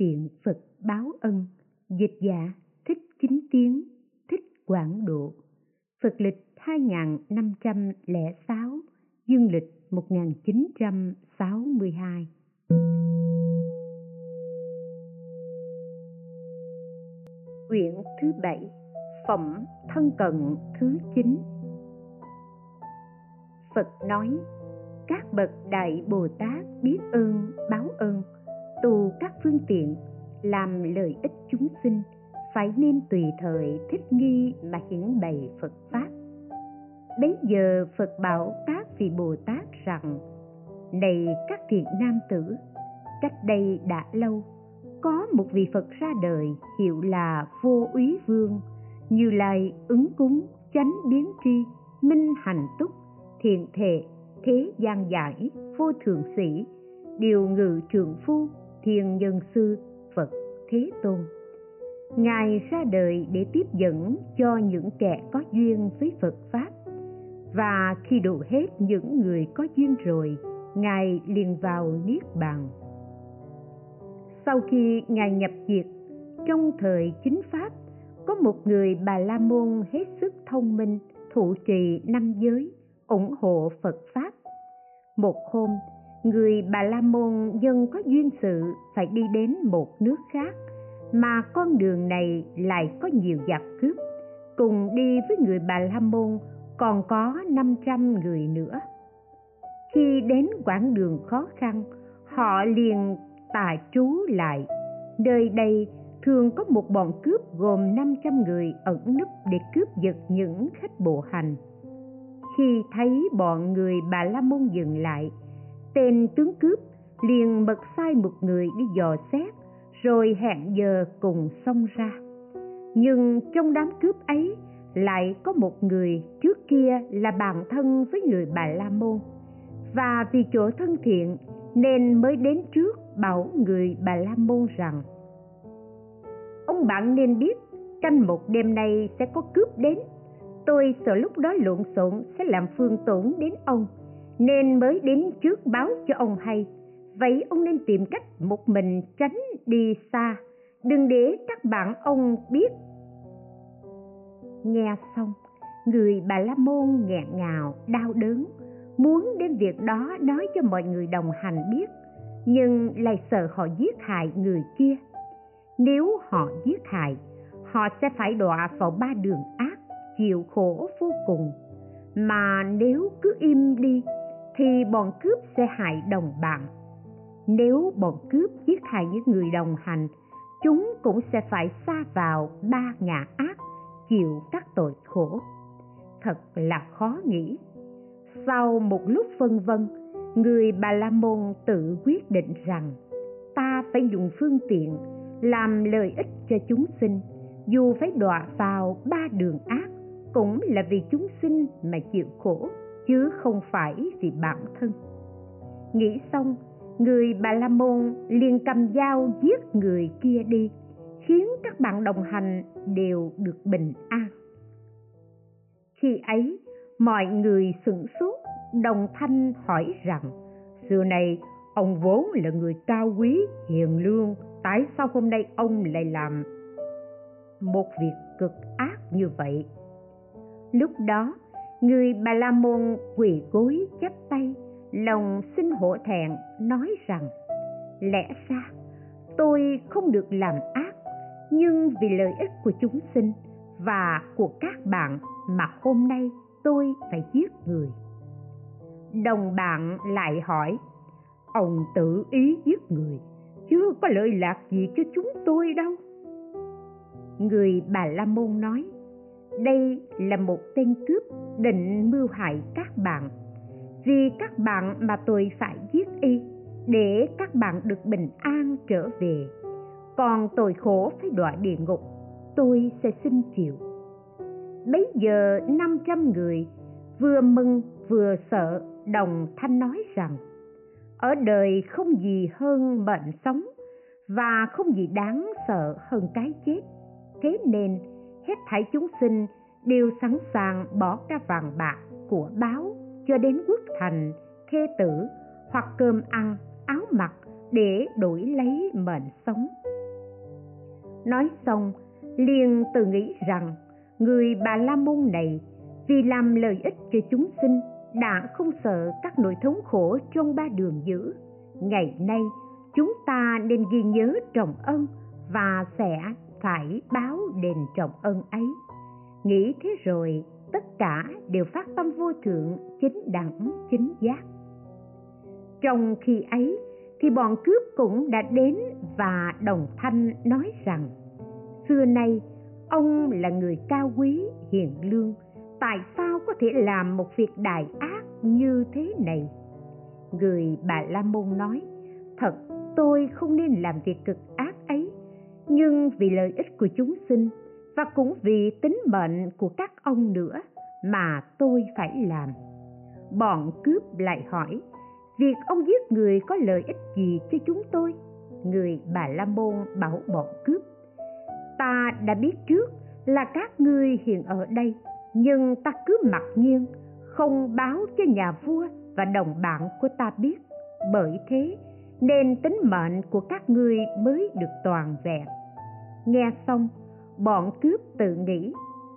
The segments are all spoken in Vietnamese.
tiện phật báo ân, dịch giả thích chính tiếng thích quảng độ. Phật lịch 2506 dương lịch 1962 Quyển thứ bảy, Phẩm thân cận thứ chín Phật nói, Các bậc đại Bồ Tát biết ơn, báo ơn tu các phương tiện làm lợi ích chúng sinh phải nên tùy thời thích nghi mà hiển bày Phật Pháp. Bấy giờ Phật bảo các vị Bồ Tát rằng Này các thiện nam tử, cách đây đã lâu, có một vị Phật ra đời hiệu là Vô Úy Vương, Như Lai ứng cúng, chánh biến tri, minh hành túc, thiện thệ, thế gian giải, vô thường sĩ, điều ngự trường phu, thiên nhân sư, Phật Thế Tôn. Ngài ra đời để tiếp dẫn cho những kẻ có duyên với Phật Pháp và khi độ hết những người có duyên rồi, Ngài liền vào Niết Bàn. Sau khi Ngài nhập diệt, trong thời chính Pháp, có một người Bà La Môn hết sức thông minh, thụ trì năm giới, ủng hộ Phật Pháp. Một hôm, người Bà La Môn dân có duyên sự phải đi đến một nước khác, mà con đường này lại có nhiều giặc cướp. Cùng đi với người Bà La Môn còn có 500 người nữa. Khi đến quãng đường khó khăn, họ liền tà trú lại. Nơi đây thường có một bọn cướp gồm 500 người ẩn núp để cướp giật những khách bộ hành. Khi thấy bọn người Bà La Môn dừng lại, tên tướng cướp liền bật sai một người đi dò xét, rồi hẹn giờ cùng xông ra. Nhưng trong đám cướp ấy lại có một người trước kia là bạn thân với người Bà La Môn. Và vì chỗ thân thiện nên mới đến trước bảo người Bà La Môn rằng Ông bạn nên biết canh một đêm nay sẽ có cướp đến. Tôi sợ lúc đó lộn xộn sẽ làm phương tổn đến ông. Nên mới đến trước báo cho ông hay. Vậy ông nên tìm cách một mình tránh đi xa. Đừng để các bạn ông biết. Nghe xong, người bà la môn nghẹn ngào, đau đớn. Muốn đem việc đó nói cho mọi người đồng hành biết, nhưng lại sợ họ giết hại người kia. Nếu họ giết hại, họ sẽ phải đọa vào ba đường ác, chịu khổ vô cùng. Mà nếu cứ im đi thì bọn cướp sẽ hại đồng bạn. Nếu bọn cướp giết hại những người đồng hành, chúng cũng sẽ phải xa vào ba ngã ác, chịu các tội khổ. Thật là khó nghĩ. Sau một lúc phân vân, người bà la môn tự quyết định rằng, ta phải dùng phương tiện, làm lợi ích cho chúng sinh. Dù phải đọa vào ba đường ác, cũng là vì chúng sinh mà chịu khổ chứ không phải vì bản thân. Nghĩ xong, người bà la môn liền cầm dao giết người kia đi, khiến các bạn đồng hành đều được bình an. Khi ấy, mọi người sửng sốt, đồng thanh hỏi rằng, xưa này, ông vốn là người cao quý, hiền lương, tại sao hôm nay ông lại làm một việc cực ác như vậy? Lúc đó người bà la môn quỳ gối chắp tay, lòng xin hổ thẹn, nói rằng, lẽ ra, tôi không được làm ác, nhưng vì lợi ích của chúng sinh và của các bạn mà hôm nay tôi phải giết người. Đồng bạn lại hỏi, ông tự ý giết người, chưa có lợi lạc gì cho chúng tôi đâu. Người bà la môn nói đây là một tên cướp định mưu hại các bạn. Vì các bạn mà tôi phải giết y, để các bạn được bình an trở về. Còn tội khổ phải đọa địa ngục, tôi sẽ xin chịu. Bấy giờ năm trăm người vừa mừng vừa sợ, đồng thanh nói rằng, ở đời không gì hơn mệnh sống và không gì đáng sợ hơn cái chết. Thế nên hết thảy chúng sinh đều sẵn sàng bỏ ra vàng bạc của báo cho đến quốc thành thê tử hoặc cơm ăn, áo mặc để đổi lấy mệnh sống. Nói xong, liền tự nghĩ rằng người bà la môn này vì làm lợi ích cho chúng sinh đã không sợ các nỗi thống khổ trong ba đường dữ. Ngày nay, chúng ta nên ghi nhớ trọng ân và sẽ phải báo đền trọng ân ấy. Nghĩ thế rồi, tất cả đều phát tâm vô thượng, chính đẳng, chính giác. Trong khi ấy, thì bọn cướp cũng đã đến và đồng thanh nói rằng, xưa nay, ông là người cao quý, hiền lương, tại sao có thể làm một việc đại ác như thế này? Người bà la môn nói, thật, tôi không nên làm việc cực ác nhưng vì lợi ích của chúng sinh và cũng vì tính mệnh của các ông nữa mà tôi phải làm. Bọn cướp lại hỏi, việc ông giết người có lợi ích gì cho chúng tôi? Người bà la môn bảo bọn cướp, ta đã biết trước là các ngươi hiện ở đây, nhưng ta cứ mặc nhiên, không báo cho nhà vua và đồng bạn của ta biết. Bởi thế, nên tính mệnh của các ngươi mới được toàn vẹn nghe xong, bọn cướp tự nghĩ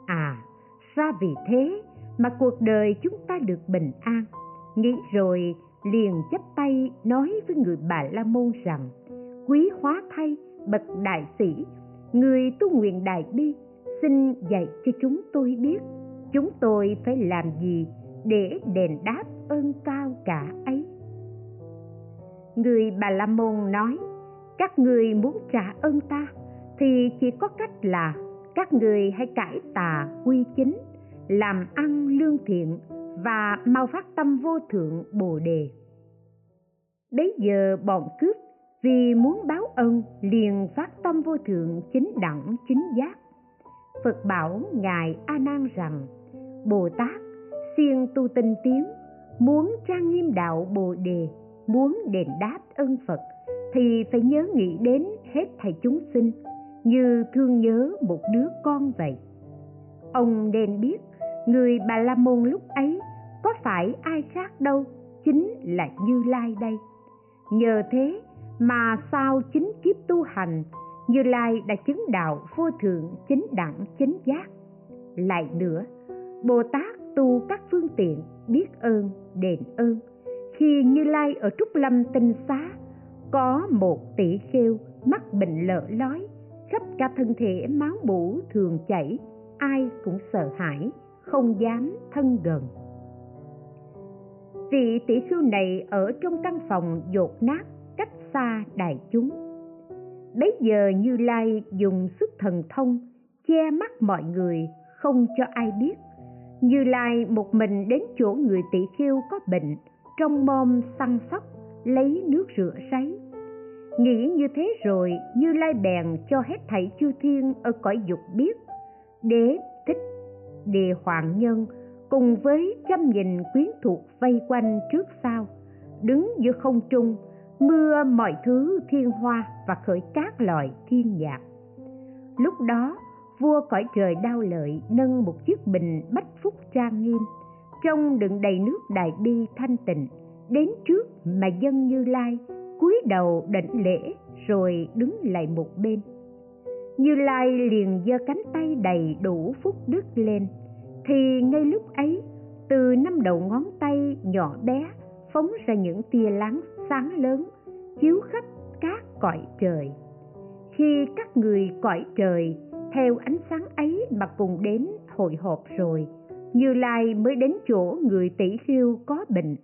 à ra vì thế mà cuộc đời chúng ta được bình an. Nghĩ rồi liền chắp tay nói với người bà la môn rằng, quý hóa thay bậc đại sĩ, người tu nguyện đại bi, xin dạy cho chúng tôi biết, chúng tôi phải làm gì để đền đáp ơn cao cả ấy? Người bà la môn nói, các người muốn trả ơn ta thì chỉ có cách là các người hãy cải tà quy chính, làm ăn lương thiện và mau phát tâm vô thượng bồ đề. Bấy giờ bọn cướp vì muốn báo ân liền phát tâm vô thượng chính đẳng chính giác. Phật bảo ngài a nan rằng, bồ tát siêng tu tinh tiến, muốn trang nghiêm đạo bồ đề, muốn đền đáp ân phật thì phải nhớ nghĩ đến hết thầy chúng sinh như thương nhớ một đứa con vậy. Ông nên biết, người bà la môn lúc ấy có phải ai khác đâu, chính là như lai đây. Nhờ thế mà sau chính kiếp tu hành, như lai đã chứng đạo vô thượng chính đẳng chính giác. Lại nữa, bồ tát tu các phương tiện biết ơn, đền ơn. Khi như lai ở trúc lâm tinh xá, có một tỷ kheo mắc bệnh lở lói khắp cả thân thể máu mủ thường chảy, ai cũng sợ hãi, không dám thân gần. Vị tỷ khưu này ở trong căn phòng dột nát cách xa đại chúng. Bấy giờ như lai dùng sức thần thông, che mắt mọi người, không cho ai biết. Như lai một mình đến chỗ người tỷ khiêu có bệnh, trong mom săn sóc, lấy nước rửa sấy nghĩ như thế rồi, như lai bèn cho hết thảy chư thiên ở cõi dục biết, đế, thích, đề hoàng nhân cùng với trăm nghìn quyến thuộc vây quanh trước sau, đứng giữa không trung, mưa mọi thứ thiên hoa và khởi các loại thiên nhạc. Lúc đó, vua cõi trời đau lợi nâng một chiếc bình bách phúc trang nghiêm, trong đựng đầy nước đại bi thanh tịnh, đến trước mà dân như lai cúi đầu đảnh lễ rồi đứng lại một bên. Như lai liền giơ cánh tay đầy đủ phúc đức lên, thì ngay lúc ấy, từ năm đầu ngón tay nhỏ bé phóng ra những tia láng sáng lớn, chiếu khắp các cõi trời. Khi các người cõi trời theo ánh sáng ấy mà cùng đến hội họp rồi, như lai mới đến chỗ người tỷ khiêu có bệnh.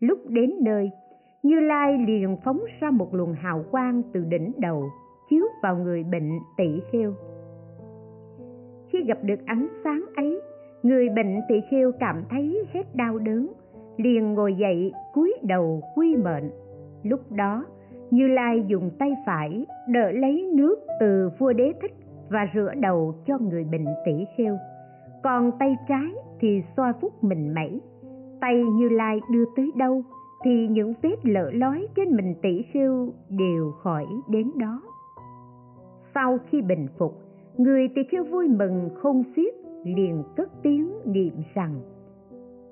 Lúc đến nơi như lai liền phóng ra một luồng hào quang từ đỉnh đầu, chiếu vào người bệnh tỷ khiêu khi gặp được ánh sáng ấy, người bệnh tỷ khiêu cảm thấy hết đau đớn, liền ngồi dậy cúi đầu quy mệnh. Lúc đó, như lai dùng tay phải đỡ lấy nước từ vua đế thích và rửa đầu cho người bệnh tỷ khiêu còn tay trái thì xoa phúc mình mẩy. Tay như lai đưa tới đâu? Thì những vết lở lói trên mình tỷ khiêu đều khỏi đến đó. Sau khi bình phục người tỷ khiêu vui mừng không xiết liền cất tiếng niệm rằng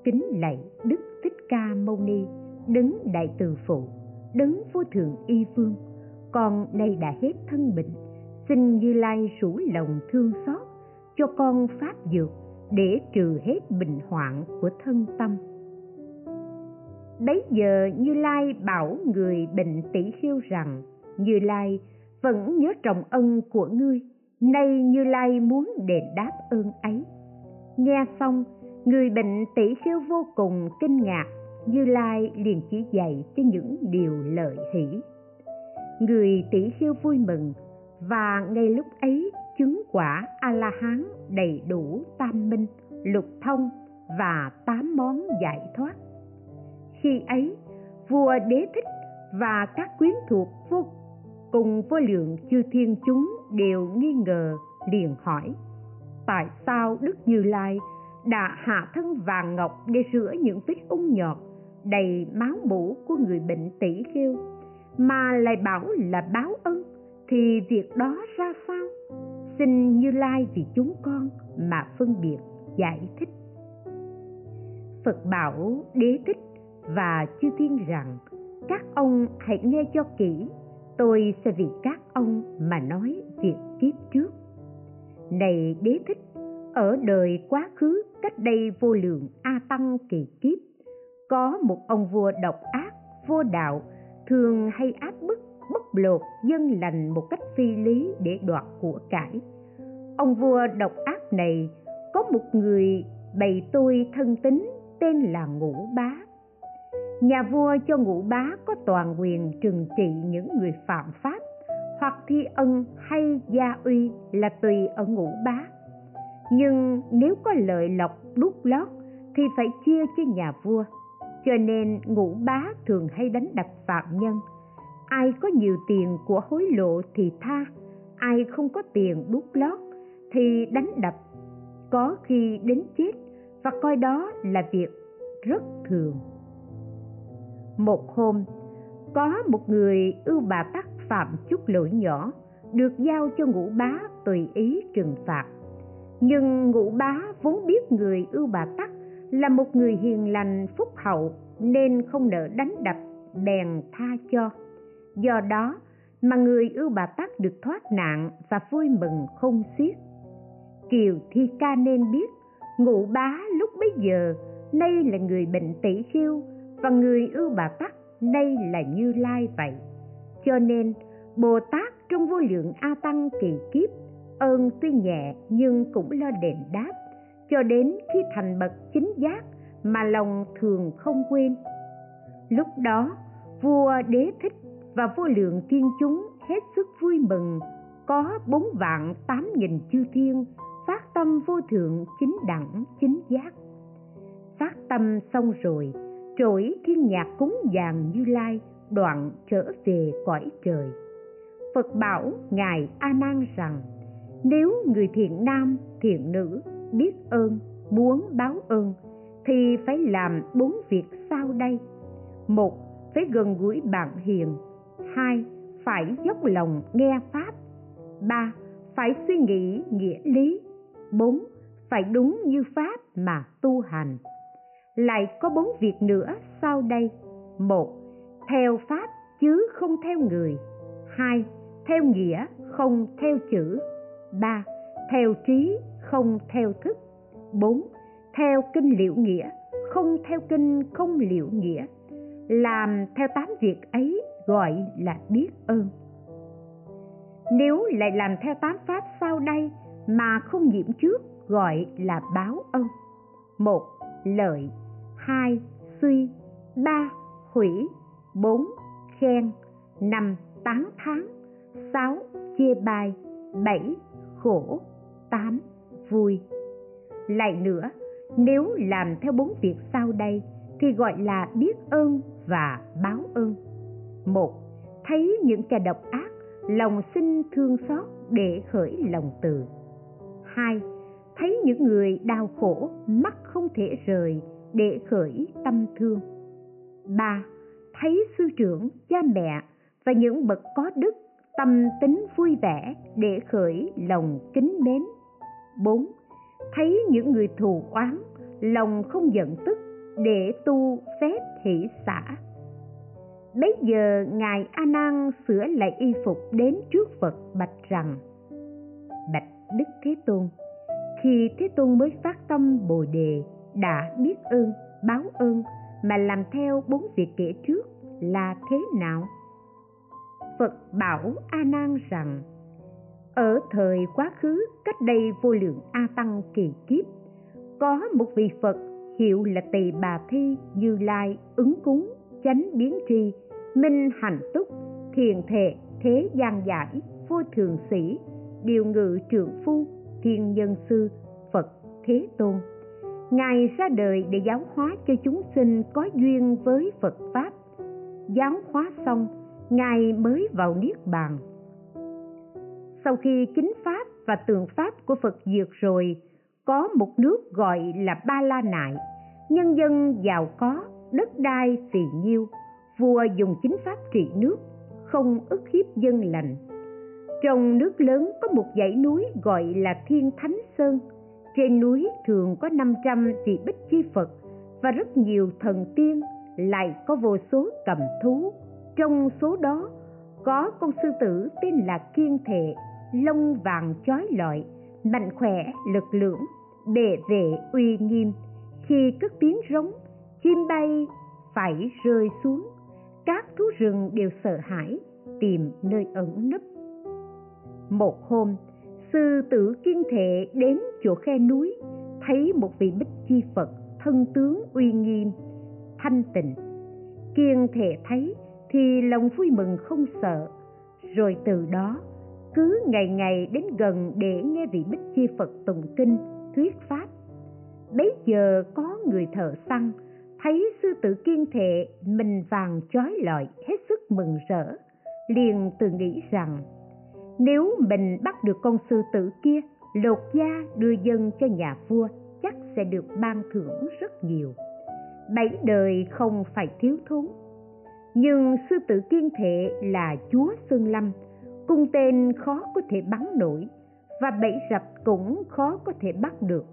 kính lạy đức thích ca mâu ni đứng đại từ phụ đứng vô thượng y phương, con nay đã hết thân bệnh xin như lai rủ lòng thương xót cho con pháp dược để trừ hết bệnh hoạn của thân tâm bấy giờ như lai bảo người bệnh tỷ khiêu rằng, như lai, vẫn nhớ trọng ân của ngươi. Nay như lai muốn đền đáp ơn ấy. Nghe xong, người bệnh tỷ khiêu vô cùng kinh ngạc. Như lai liền chỉ dạy cho những điều lợi hỷ. Người tỷ khiêu vui mừng và ngay lúc ấy chứng quả a la hán đầy đủ tam minh, lục thông và tám món giải thoát khi ấy, vua đế thích và các quyến thuộc vô cùng vô lượng chư thiên chúng đều nghi ngờ, liền hỏi, tại sao đức như lai đã hạ thân vàng ngọc để rửa những vết ung nhọt đầy máu mũ của người bệnh tỷ kheo, mà lại bảo là báo ân, thì việc đó ra sao? Xin như lai vì chúng con mà phân biệt giải thích. Phật bảo đế thích và chư thiên rằng các ông hãy nghe cho kỹ, tôi sẽ vì các ông mà nói việc kiếp trước. Này đế thích, ở đời quá khứ cách đây vô lượng a tăng kỳ kiếp, có một ông vua độc ác, vô đạo, thường hay áp bức, bóc lột dân lành một cách phi lý để đoạt của cải. Ông vua độc ác này, có một người bày tôi thân tính tên là ngũ bá nhà vua cho ngũ bá có toàn quyền trừng trị những người phạm pháp, hoặc thi ân hay gia uy là tùy ở ngũ bá. Nhưng nếu có lợi lộc đút lót thì phải chia cho nhà vua, cho nên ngũ bá thường hay đánh đập phạm nhân. Ai có nhiều tiền của hối lộ thì tha, ai không có tiền đút lót thì đánh đập. Có khi đến chết, và coi đó là việc rất thường một hôm, có một người ưu bà tắc phạm chút lỗi nhỏ, được giao cho ngũ bá tùy ý trừng phạt. Nhưng ngũ bá vốn biết người ưu bà tắc là một người hiền lành, phúc hậu, nên không nỡ đánh đập, bèn tha cho. Do đó mà người ưu bà tắc được thoát nạn và vui mừng không xiết. Kiều thi ca nên biết, ngũ bá lúc bấy giờ nay là người bệnh tỷ khiêu và người ưu bà tắc nay là như lai vậy. Cho nên, bồ tát trong vô lượng a tăng kỳ kiếp ơn tuy nhẹ nhưng cũng lo đền đáp, cho đến khi thành bậc chính giác mà lòng thường không quên. Lúc đó, vua đế thích và vô lượng thiên chúng hết sức vui mừng, có bốn vạn tám nghìn chư thiên phát tâm vô thượng chính đẳng chính giác. Phát tâm xong rồi trỗi thiên nhạc cúng dường như lai, đoạn trở về cõi trời. Phật bảo ngài a nan rằng, nếu người thiện nam, thiện nữ biết ơn, muốn báo ơn, thì phải làm bốn việc sau đây. Một, phải gần gũi bạn hiền. Hai, phải dốc lòng nghe pháp. Ba, phải suy nghĩ nghĩa lý. Bốn, phải đúng như pháp mà tu hành lại có bốn việc nữa sau đây. Một, theo pháp chứ không theo người. Hai, theo nghĩa không theo chữ. Ba, theo trí không theo thức. Bốn, theo kinh liệu nghĩa không theo kinh không liệu nghĩa. Làm theo tám việc ấy gọi là biết ơn. Nếu lại làm theo tám pháp sau đây mà không nhiễm trước gọi là báo ân một, lợi hai, suy, ba, hủy, bốn, khen, năm, tán thán, sáu, chê bai, bảy, khổ, tám, vui. Lại nữa, nếu làm theo bốn việc sau đây thì gọi là biết ơn và báo ơn. Một, thấy những kẻ độc ác, lòng sinh thương xót để khởi lòng từ. Hai, thấy những người đau khổ, mắt không thể rời để khởi tâm thương. Ba, thấy sư trưởng, cha mẹ và những bậc có đức tâm tính vui vẻ để khởi lòng kính mến. Bốn, thấy những người thù oán, lòng không giận tức để tu phép hỷ xả. Bấy giờ ngài a nan sửa lại y phục đến trước phật bạch rằng, bạch đức thế tôn, khi thế tôn mới phát tâm bồ đề đã biết ơn, báo ơn mà làm theo bốn việc kể trước là thế nào? Phật bảo a nan rằng, ở thời quá khứ cách đây vô lượng a tăng kỳ kiếp, có một vị phật hiệu là tỳ bà thi như lai ứng cúng, chánh biến tri, minh hạnh túc, thiền thệ thế gian giải vô thường sĩ, điều ngự trượng phu, thiên nhân sư phật thế tôn ngài ra đời để giáo hóa cho chúng sinh có duyên với phật pháp. Giáo hóa xong, ngài mới vào niết bàn. Sau khi chính pháp và tượng pháp của phật diệt rồi, có một nước gọi là ba la nại. Nhân dân giàu có, đất đai phì nhiêu, vua dùng chính pháp trị nước, không ức hiếp dân lành. Trong nước lớn có một dãy núi gọi là thiên thánh sơn trên núi thường có 500 vị bích chi Phật và rất nhiều thần tiên, lại có vô số cầm thú. Trong số đó có con sư tử tên là Kiên Thệ, lông vàng chói lọi, mạnh khỏe, lực lưỡng, bệ vệ uy nghiêm. Khi cất tiếng rống, chim bay phải rơi xuống. Các thú rừng đều sợ hãi, tìm nơi ẩn nấp. Một hôm, sư tử kiên thệ đến chỗ khe núi, thấy một vị bích chi phật thân tướng uy nghiêm, thanh tịnh. Kiên thệ thấy thì lòng vui mừng không sợ. Rồi từ đó, cứ ngày ngày đến gần để nghe vị bích chi phật tụng kinh, thuyết pháp. Bấy giờ có người thợ săn thấy sư tử kiên thệ mình vàng chói lọi, hết sức mừng rỡ, liền tự nghĩ rằng nếu mình bắt được con sư tử kia, lột da đưa dân cho nhà vua, chắc sẽ được ban thưởng rất nhiều. Bảy đời không phải thiếu thốn. Nhưng sư tử kiên thệ là chúa sơn lâm, cung tên khó có thể bắn nổi và bẫy rập cũng khó có thể bắt được.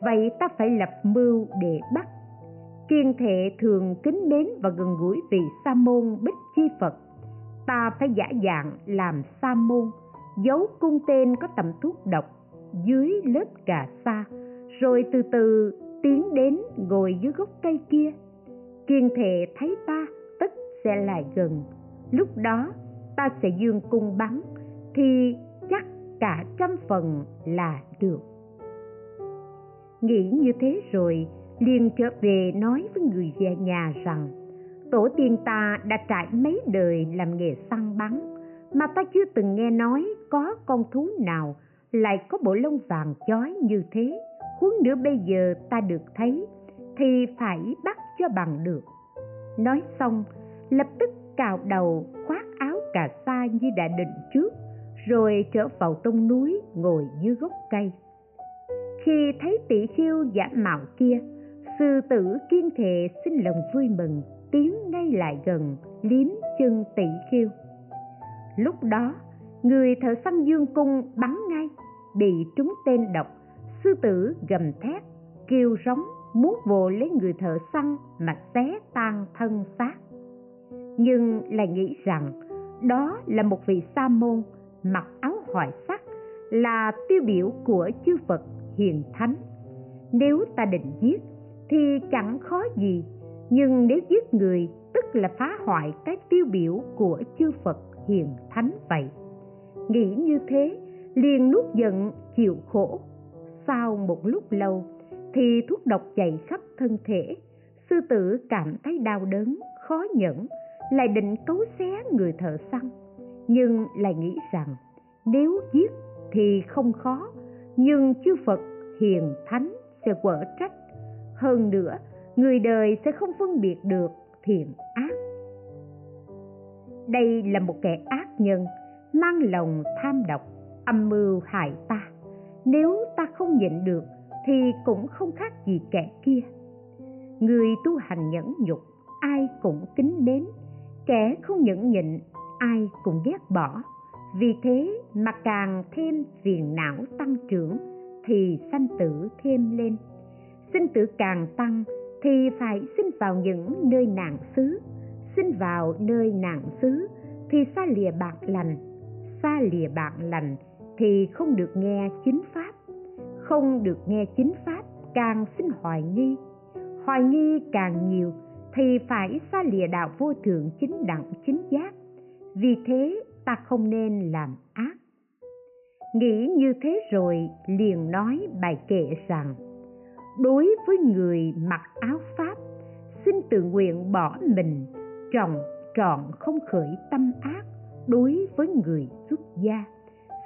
Vậy ta phải lập mưu để bắt. Kiên thệ thường kính mến và gần gũi vị sa môn bích chi phật ta phải giả dạng làm sa môn, giấu cung tên có tầm thuốc độc dưới lớp cà sa, rồi từ từ tiến đến ngồi dưới gốc cây kia. Kiên thệ thấy ta tất sẽ lại gần. Lúc đó, ta sẽ dương cung bắn, thì chắc cả trăm phần là được. Nghĩ như thế rồi, liền trở về nói với người về nhà rằng tổ tiên ta đã trải mấy đời làm nghề săn bắn, mà ta chưa từng nghe nói có con thú nào lại có bộ lông vàng chói như thế. Huống nữa bây giờ ta được thấy, thì phải bắt cho bằng được. Nói xong, lập tức cào đầu khoác áo cà sa như đã định trước, rồi trở vào trong núi ngồi dưới gốc cây. Khi thấy tỷ khiêu giả mạo kia, sư tử kiên thệ xin lòng vui mừng tiến ngay lại gần, liếm chân tỷ khiêu lúc đó, người thợ săn dương cung bắn ngay, bị trúng tên độc, sư tử gầm thét, kêu rống muốn vồ lấy người thợ săn mà xé tan thân xác. Nhưng lại nghĩ rằng, đó là một vị sa môn, mặc áo hoài sắc, là tiêu biểu của chư phật hiền thánh. Nếu ta định giết, thì chẳng khó gì nhưng nếu giết người, tức là phá hoại cái tiêu biểu của chư phật hiền thánh vậy. Nghĩ như thế, liền nuốt giận, chịu khổ. Sau một lúc lâu, thì thuốc độc chạy khắp thân thể. Sư tử cảm thấy đau đớn, khó nhẫn, lại định cấu xé người thợ săn. Nhưng lại nghĩ rằng, nếu giết thì không khó, nhưng chư phật hiền thánh sẽ quở trách. Hơn nữa người đời sẽ không phân biệt được thiện ác. Đây là một kẻ ác nhân, mang lòng tham độc, âm mưu hại ta. Nếu ta không nhịn được, thì cũng không khác gì kẻ kia. Người tu hành nhẫn nhục, ai cũng kính mến. Kẻ không nhẫn nhịn, ai cũng ghét bỏ. Vì thế mà càng thêm phiền não tăng trưởng, thì sanh tử thêm lên. Sinh tử càng tăng thì phải sinh vào những nơi nạn xứ. Sinh vào nơi nạn xứ thì xa lìa bạc lành. Xa lìa bạc lành thì không được nghe chính pháp. Không được nghe chính pháp, càng sinh hoài nghi. Hoài nghi càng nhiều thì phải xa lìa đạo vô thượng chính đẳng chính giác. Vì thế ta không nên làm ác. Nghĩ như thế rồi liền nói bài kệ rằng đối với người mặc áo pháp, xin tự nguyện bỏ mình tròn trọn không khởi tâm ác đối với người xuất gia.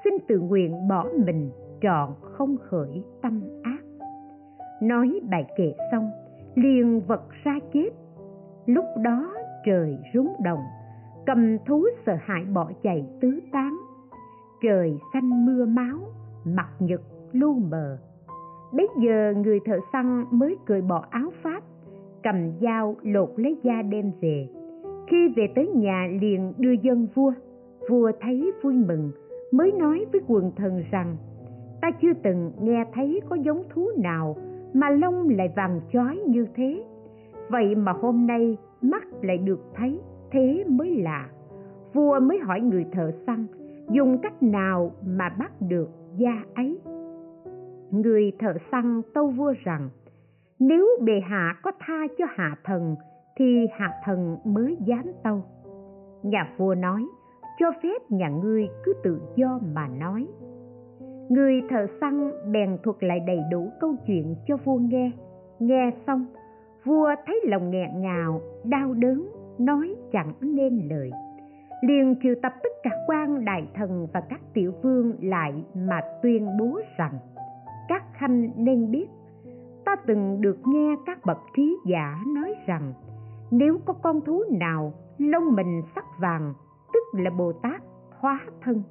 Xin tự nguyện bỏ mình, trọn không khởi tâm ác. Nói bài kệ xong, liền vật ra chết lúc đó trời rúng động, cầm thú sợ hãi bỏ chạy tứ tán. Trời xanh mưa máu, mặt nhật lu mờ bấy giờ người thợ săn mới cởi bỏ áo pháp cầm dao lột lấy da đem về. Khi về tới nhà liền đưa dân vua. Vua thấy vui mừng, mới nói với quần thần rằng, ta chưa từng nghe thấy có giống thú nào mà lông lại vàng chói như thế. Vậy mà hôm nay mắt lại được thấy thế mới lạ. Vua mới hỏi người thợ săn, dùng cách nào mà bắt được da ấy? Người thợ săn tâu vua rằng, nếu bề hạ có tha cho hạ thần, thì hạ thần mới dám tâu. Nhà vua nói, cho phép nhà ngươi cứ tự do mà nói. Người thợ săn bèn thuật lại đầy đủ câu chuyện cho vua nghe. Nghe xong, vua thấy lòng nghẹn ngào, đau đớn, nói chẳng nên lời. Liền triệu tập tất cả quan đại thần và các tiểu vương lại mà tuyên bố rằng khanh nên biết. Ta từng được nghe các bậc trí giả nói rằng, nếu có con thú nào lông mình sắc vàng, tức là bồ tát hóa thân,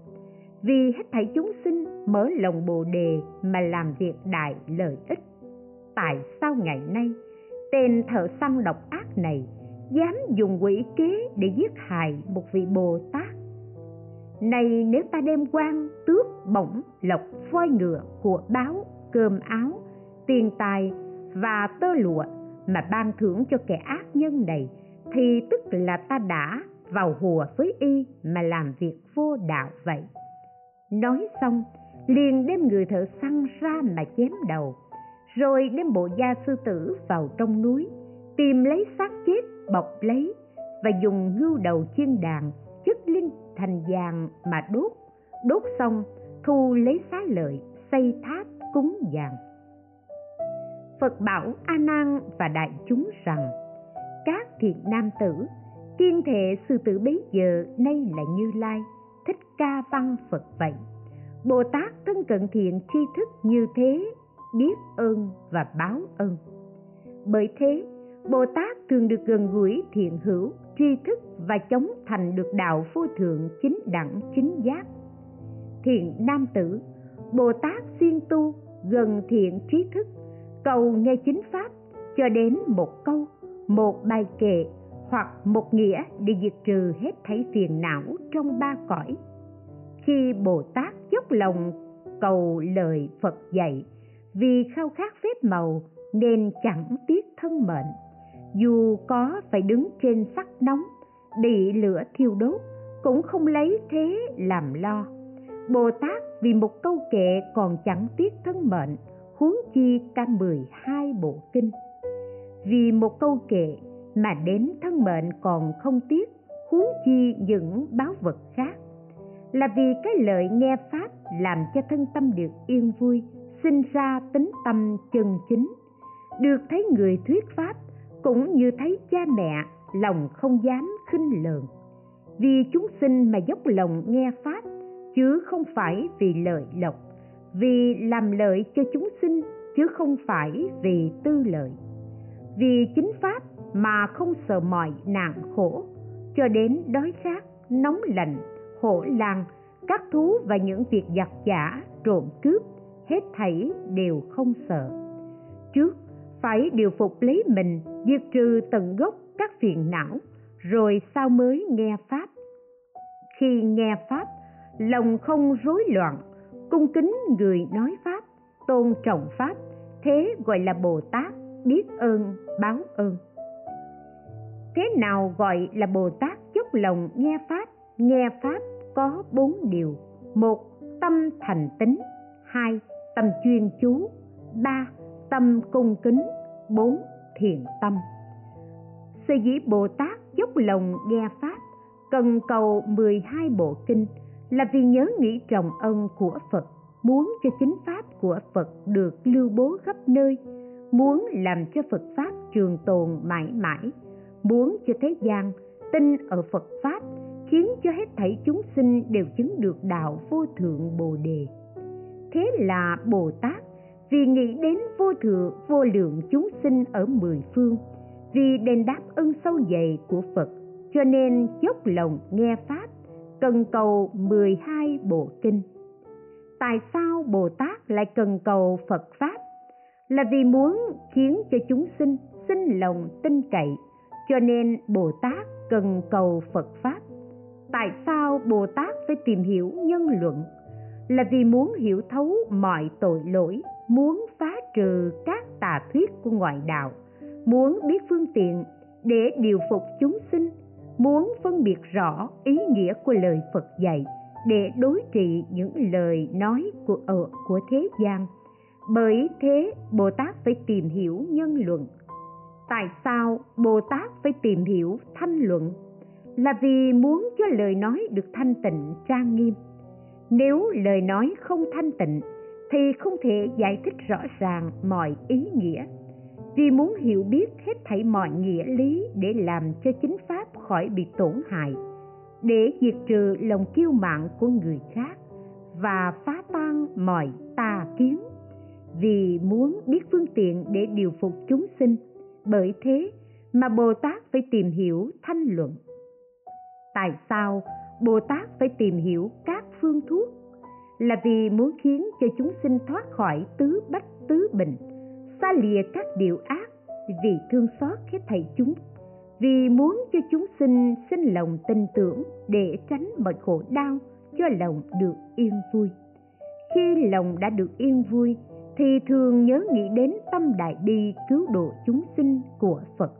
vì hết thảy chúng sinh mở lòng bồ đề mà làm việc đại lợi ích, tại sao ngày nay tên thợ săn độc ác này dám dùng quỷ kế để giết hại một vị bồ tát? Này nếu ta đem quan tước bổng lộc voi ngựa của báo cơm áo, tiền tài và tơ lụa mà ban thưởng cho kẻ ác nhân này, thì tức là ta đã vào hùa với y mà làm việc vô đạo vậy. Nói xong, liền đem người thợ săn ra mà chém đầu, rồi đem bộ da sư tử vào trong núi, tìm lấy xác chết, bọc lấy và dùng ngưu đầu chiên đàn, chất linh thành vàng mà đốt. Đốt xong, thu lấy xá lợi, xây tháp cúng dường. Phật bảo a nan và đại chúng rằng, các thiện nam tử, kiên thể sư tử bấy giờ nay là như lai, thích ca văn phật vậy. Bồ tát thân cận thiện tri thức như thế, biết ơn và báo ơn. Bởi thế, bồ tát thường được gần gũi thiện hữu, tri thức và chống thành được đạo vô thượng chính đẳng chính giác. Thiện nam tử, bồ tát xuyên tu gần thiện trí thức. Cầu nghe chính pháp cho đến một câu, một bài kệ hoặc một nghĩa để diệt trừ hết thảy phiền não trong ba cõi. Khi bồ tát dốc lòng cầu lời phật dạy, vì khao khát phép màu nên chẳng tiếc thân mệnh. Dù có phải đứng trên sắc nóng, bị lửa thiêu đốt, cũng không lấy thế làm lo bồ tát vì một câu kệ còn chẳng tiếc thân mệnh, huống chi cả mười hai bộ kinh. Vì một câu kệ mà đến thân mệnh còn không tiếc, huống chi những báo vật khác. Là vì cái lợi nghe pháp làm cho thân tâm được yên vui, sinh ra tính tâm chân chính. Được thấy người thuyết pháp cũng như thấy cha mẹ, lòng không dám khinh lờn. vì chúng sinh mà dốc lòng nghe pháp chứ không phải vì lợi lộc, vì làm lợi cho chúng sinh, chứ không phải vì tư lợi. Vì chính pháp mà không sợ mọi nạn khổ, cho đến đói khát, nóng lạnh hổ lang các thú và những việc giặc giả, trộm cướp, hết thảy đều không sợ. Trước, phải điều phục lấy mình, diệt trừ tận gốc các phiền não, rồi sau mới nghe pháp. Khi nghe pháp lòng không rối loạn, cung kính người nói pháp, tôn trọng pháp, thế gọi là bồ tát biết ơn, báo ơn. Thế nào gọi là bồ tát dốc lòng nghe pháp? Nghe pháp có bốn điều. Một, tâm thành tính. Hai, tâm chuyên chú. Ba, tâm cung kính. Bốn thiện tâm. Sở dĩ bồ tát dốc lòng nghe pháp, cần cầu 12 bộ kinh là vì nhớ nghĩ trọng ân của Phật, muốn cho chính pháp của Phật được lưu bố khắp nơi, muốn làm cho Phật pháp trường tồn mãi mãi, muốn cho thế gian tin ở Phật pháp khiến cho hết thảy chúng sinh đều chứng được đạo vô thượng Bồ đề. Thế là Bồ Tát vì nghĩ đến vô thượng vô lượng chúng sinh ở mười phương, vì đền đáp ân sâu dày của Phật cho nên dốc lòng nghe pháp cần cầu 12 bộ kinh. Tại sao bồ tát lại cần cầu phật pháp? Là vì muốn khiến cho chúng sinh sinh lòng tin cậy, cho nên bồ tát cần cầu phật pháp. Tại sao bồ tát phải tìm hiểu nhân luận? Là vì muốn hiểu thấu mọi tội lỗi, muốn phá trừ các tà thuyết của ngoại đạo, muốn biết phương tiện để điều phục chúng sinh muốn phân biệt rõ ý nghĩa của lời Phật dạy để đối trị những lời nói của ở của thế gian. Bởi thế, Bồ Tát phải tìm hiểu nhân luận. Tại sao Bồ Tát phải tìm hiểu thanh luận? Là vì muốn cho lời nói được thanh tịnh trang nghiêm. Nếu lời nói không thanh tịnh thì không thể giải thích rõ ràng mọi ý nghĩa vì muốn hiểu biết hết thảy mọi nghĩa lý để làm cho chính pháp khỏi bị tổn hại, để diệt trừ lòng kiêu mạn của người khác và phá tan mọi tà kiến. Vì muốn biết phương tiện để điều phục chúng sinh, bởi thế mà bồ tát phải tìm hiểu thanh luận. Tại sao bồ tát phải tìm hiểu các phương thuốc? Là vì muốn khiến cho chúng sinh thoát khỏi tứ bách tứ bình xa lìa các điều ác vì thương xót hết thầy chúng, vì muốn cho chúng sinh sinh lòng tin tưởng để tránh mọi khổ đau cho lòng được yên vui. Khi lòng đã được yên vui, thì thường nhớ nghĩ đến tâm đại bi cứu độ chúng sinh của phật.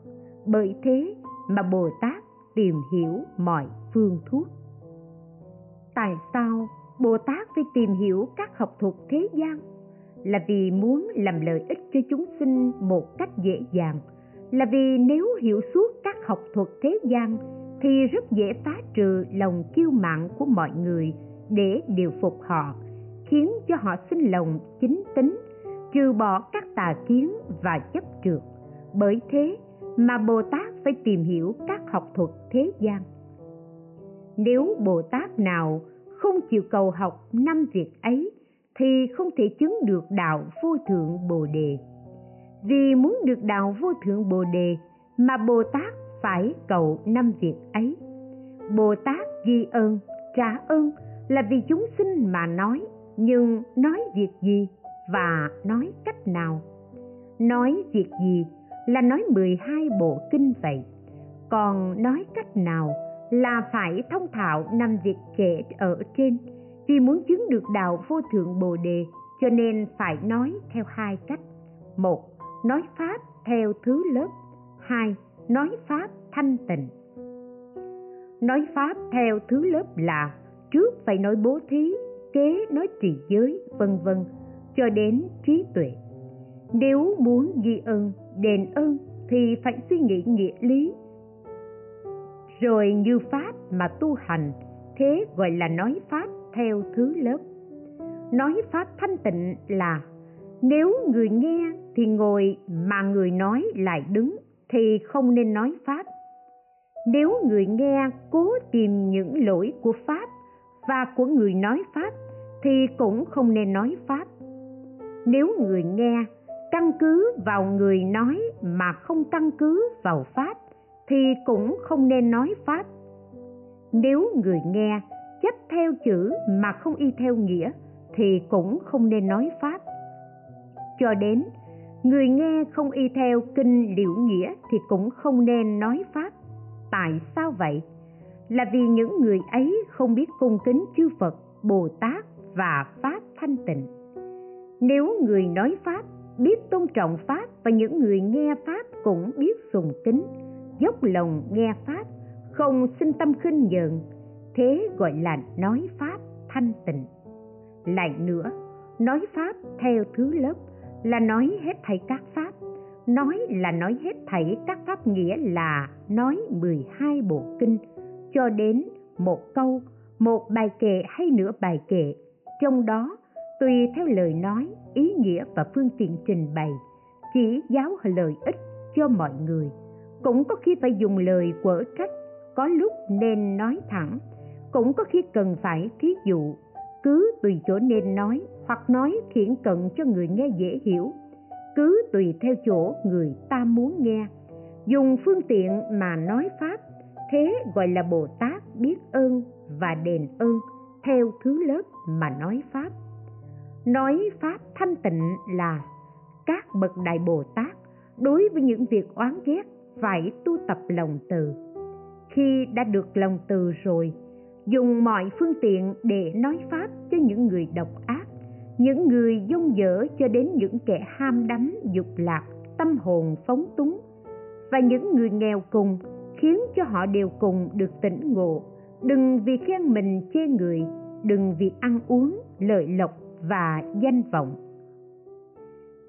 Bởi thế mà bồ tát tìm hiểu mọi phương thuốc. Tại sao bồ tát phải tìm hiểu các học thuật thế gian? Là vì muốn làm lợi ích cho chúng sinh một cách dễ dàng, là vì nếu hiểu suốt các học thuật thế gian thì rất dễ phá trừ lòng kiêu mạn của mọi người để điều phục họ, khiến cho họ sinh lòng chính tính, trừ bỏ các tà kiến và chấp trượt. Bởi thế mà bồ tát phải tìm hiểu các học thuật thế gian. Nếu bồ tát nào không chịu cầu học năm việc ấy thì không thể chứng được đạo vô thượng bồ đề. Vì muốn được đạo vô thượng bồ đề mà bồ tát phải cầu năm việc ấy. Bồ tát ghi ơn trả ơn là vì chúng sinh mà nói, nhưng nói việc gì và nói cách nào? Nói việc gì là nói 12 bộ kinh vậy? Còn nói cách nào là phải thông thạo năm việc kể ở trên? Vì muốn chứng được đạo vô thượng bồ đề, cho nên phải nói theo hai cách. Một, nói pháp theo thứ lớp. Hai, nói pháp thanh tịnh. Nói pháp theo thứ lớp là trước phải nói bố thí, kế nói trì giới, vân vân, cho đến trí tuệ. Nếu muốn ghi ơn, đền ơn thì phải suy nghĩ nghĩa lý. Rồi như pháp mà tu hành, thế gọi là nói pháp theo thứ lớp. Nói pháp thanh tịnh là, nếu người nghe thì ngồi mà người nói lại đứng thì không nên nói pháp. Nếu người nghe cố tìm những lỗi của pháp và của người nói pháp thì cũng không nên nói pháp. Nếu người nghe căn cứ vào người nói mà không căn cứ vào pháp thì cũng không nên nói pháp. Nếu người nghe chấp theo chữ mà không y theo nghĩa thì cũng không nên nói pháp. Cho đến, người nghe không y theo kinh liễu nghĩa thì cũng không nên nói pháp. Tại sao vậy? Là vì những người ấy không biết cung kính chư phật, bồ tát và pháp thanh tịnh. Nếu người nói pháp, biết tôn trọng pháp và những người nghe pháp cũng biết sùng kính, dốc lòng nghe pháp, không sinh tâm khinh nhờn thế gọi là nói pháp thanh tịnh. Lại nữa, nói pháp theo thứ lớp là nói hết thảy các pháp, nói là nói hết thảy các pháp nghĩa là nói 12 bộ kinh, cho đến một câu, một bài kệ hay nửa bài kệ. Trong đó, tùy theo lời nói, ý nghĩa và phương tiện trình bày, chỉ giáo lời ích cho mọi người. Cũng có khi phải dùng lời quở trách, có lúc nên nói thẳng cũng có khi cần phải thí dụ, cứ tùy chỗ nên nói hoặc nói khiển cận cho người nghe dễ hiểu. Cứ tùy theo chỗ người ta muốn nghe. Dùng phương tiện mà nói pháp, thế gọi là bồ tát biết ơn và đền ơn theo thứ lớp mà nói pháp. Nói pháp thanh tịnh là các bậc đại bồ tát đối với những việc oán ghét phải tu tập lòng từ. Khi đã được lòng từ rồi dùng mọi phương tiện để nói pháp cho những người độc ác, những người dung dở cho đến những kẻ ham đắm, dục lạc, tâm hồn phóng túng. Và những người nghèo cùng, khiến cho họ đều cùng được tỉnh ngộ. Đừng vì khen mình chê người, đừng vì ăn uống, lợi lộc và danh vọng.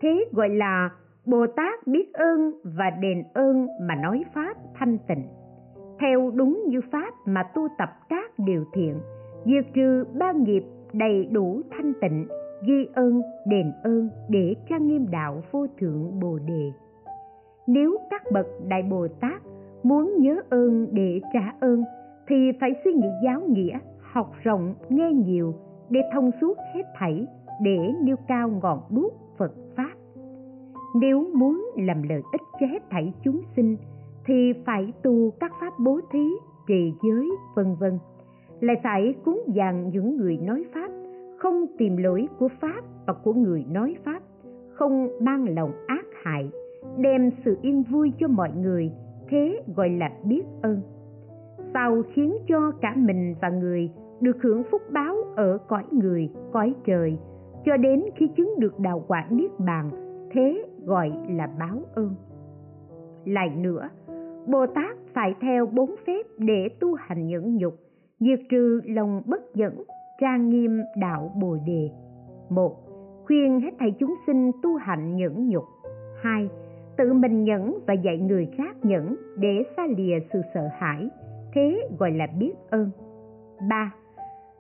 Thế gọi là bồ tát biết ơn và đền ơn mà nói pháp thanh tịnh theo đúng như pháp mà tu tập các điều thiện, diệt trừ ba nghiệp đầy đủ thanh tịnh, ghi ơn, đền ơn để trang nghiêm đạo vô thượng bồ đề. Nếu các bậc đại bồ tát muốn nhớ ơn để trả ơn, thì phải suy nghĩ giáo nghĩa, học rộng, nghe nhiều để thông suốt hết thảy, để nêu cao ngọn đuốc phật pháp. Nếu muốn làm lợi ích cho hết thảy chúng sinh thì phải tu các pháp bố thí, trì giới, vân vân. Lại phải cúng dường những người nói pháp, không tìm lỗi của pháp và của người nói pháp, không mang lòng ác hại, đem sự yên vui cho mọi người, thế gọi là biết ơn. Sau khiến cho cả mình và người được hưởng phúc báo ở cõi người, cõi trời, cho đến khi chứng được đạo quả niết bàn, thế gọi là báo ơn. Lại nữa bồ tát phải theo bốn phép để tu hành nhẫn nhục, diệt trừ lòng bất nhẫn trang nghiêm đạo bồ đề. Một, khuyên hết thảy chúng sinh tu hành nhẫn nhục. Hai, tự mình nhẫn và dạy người khác nhẫn để xa lìa sự sợ hãi, thế gọi là biết ơn. Ba,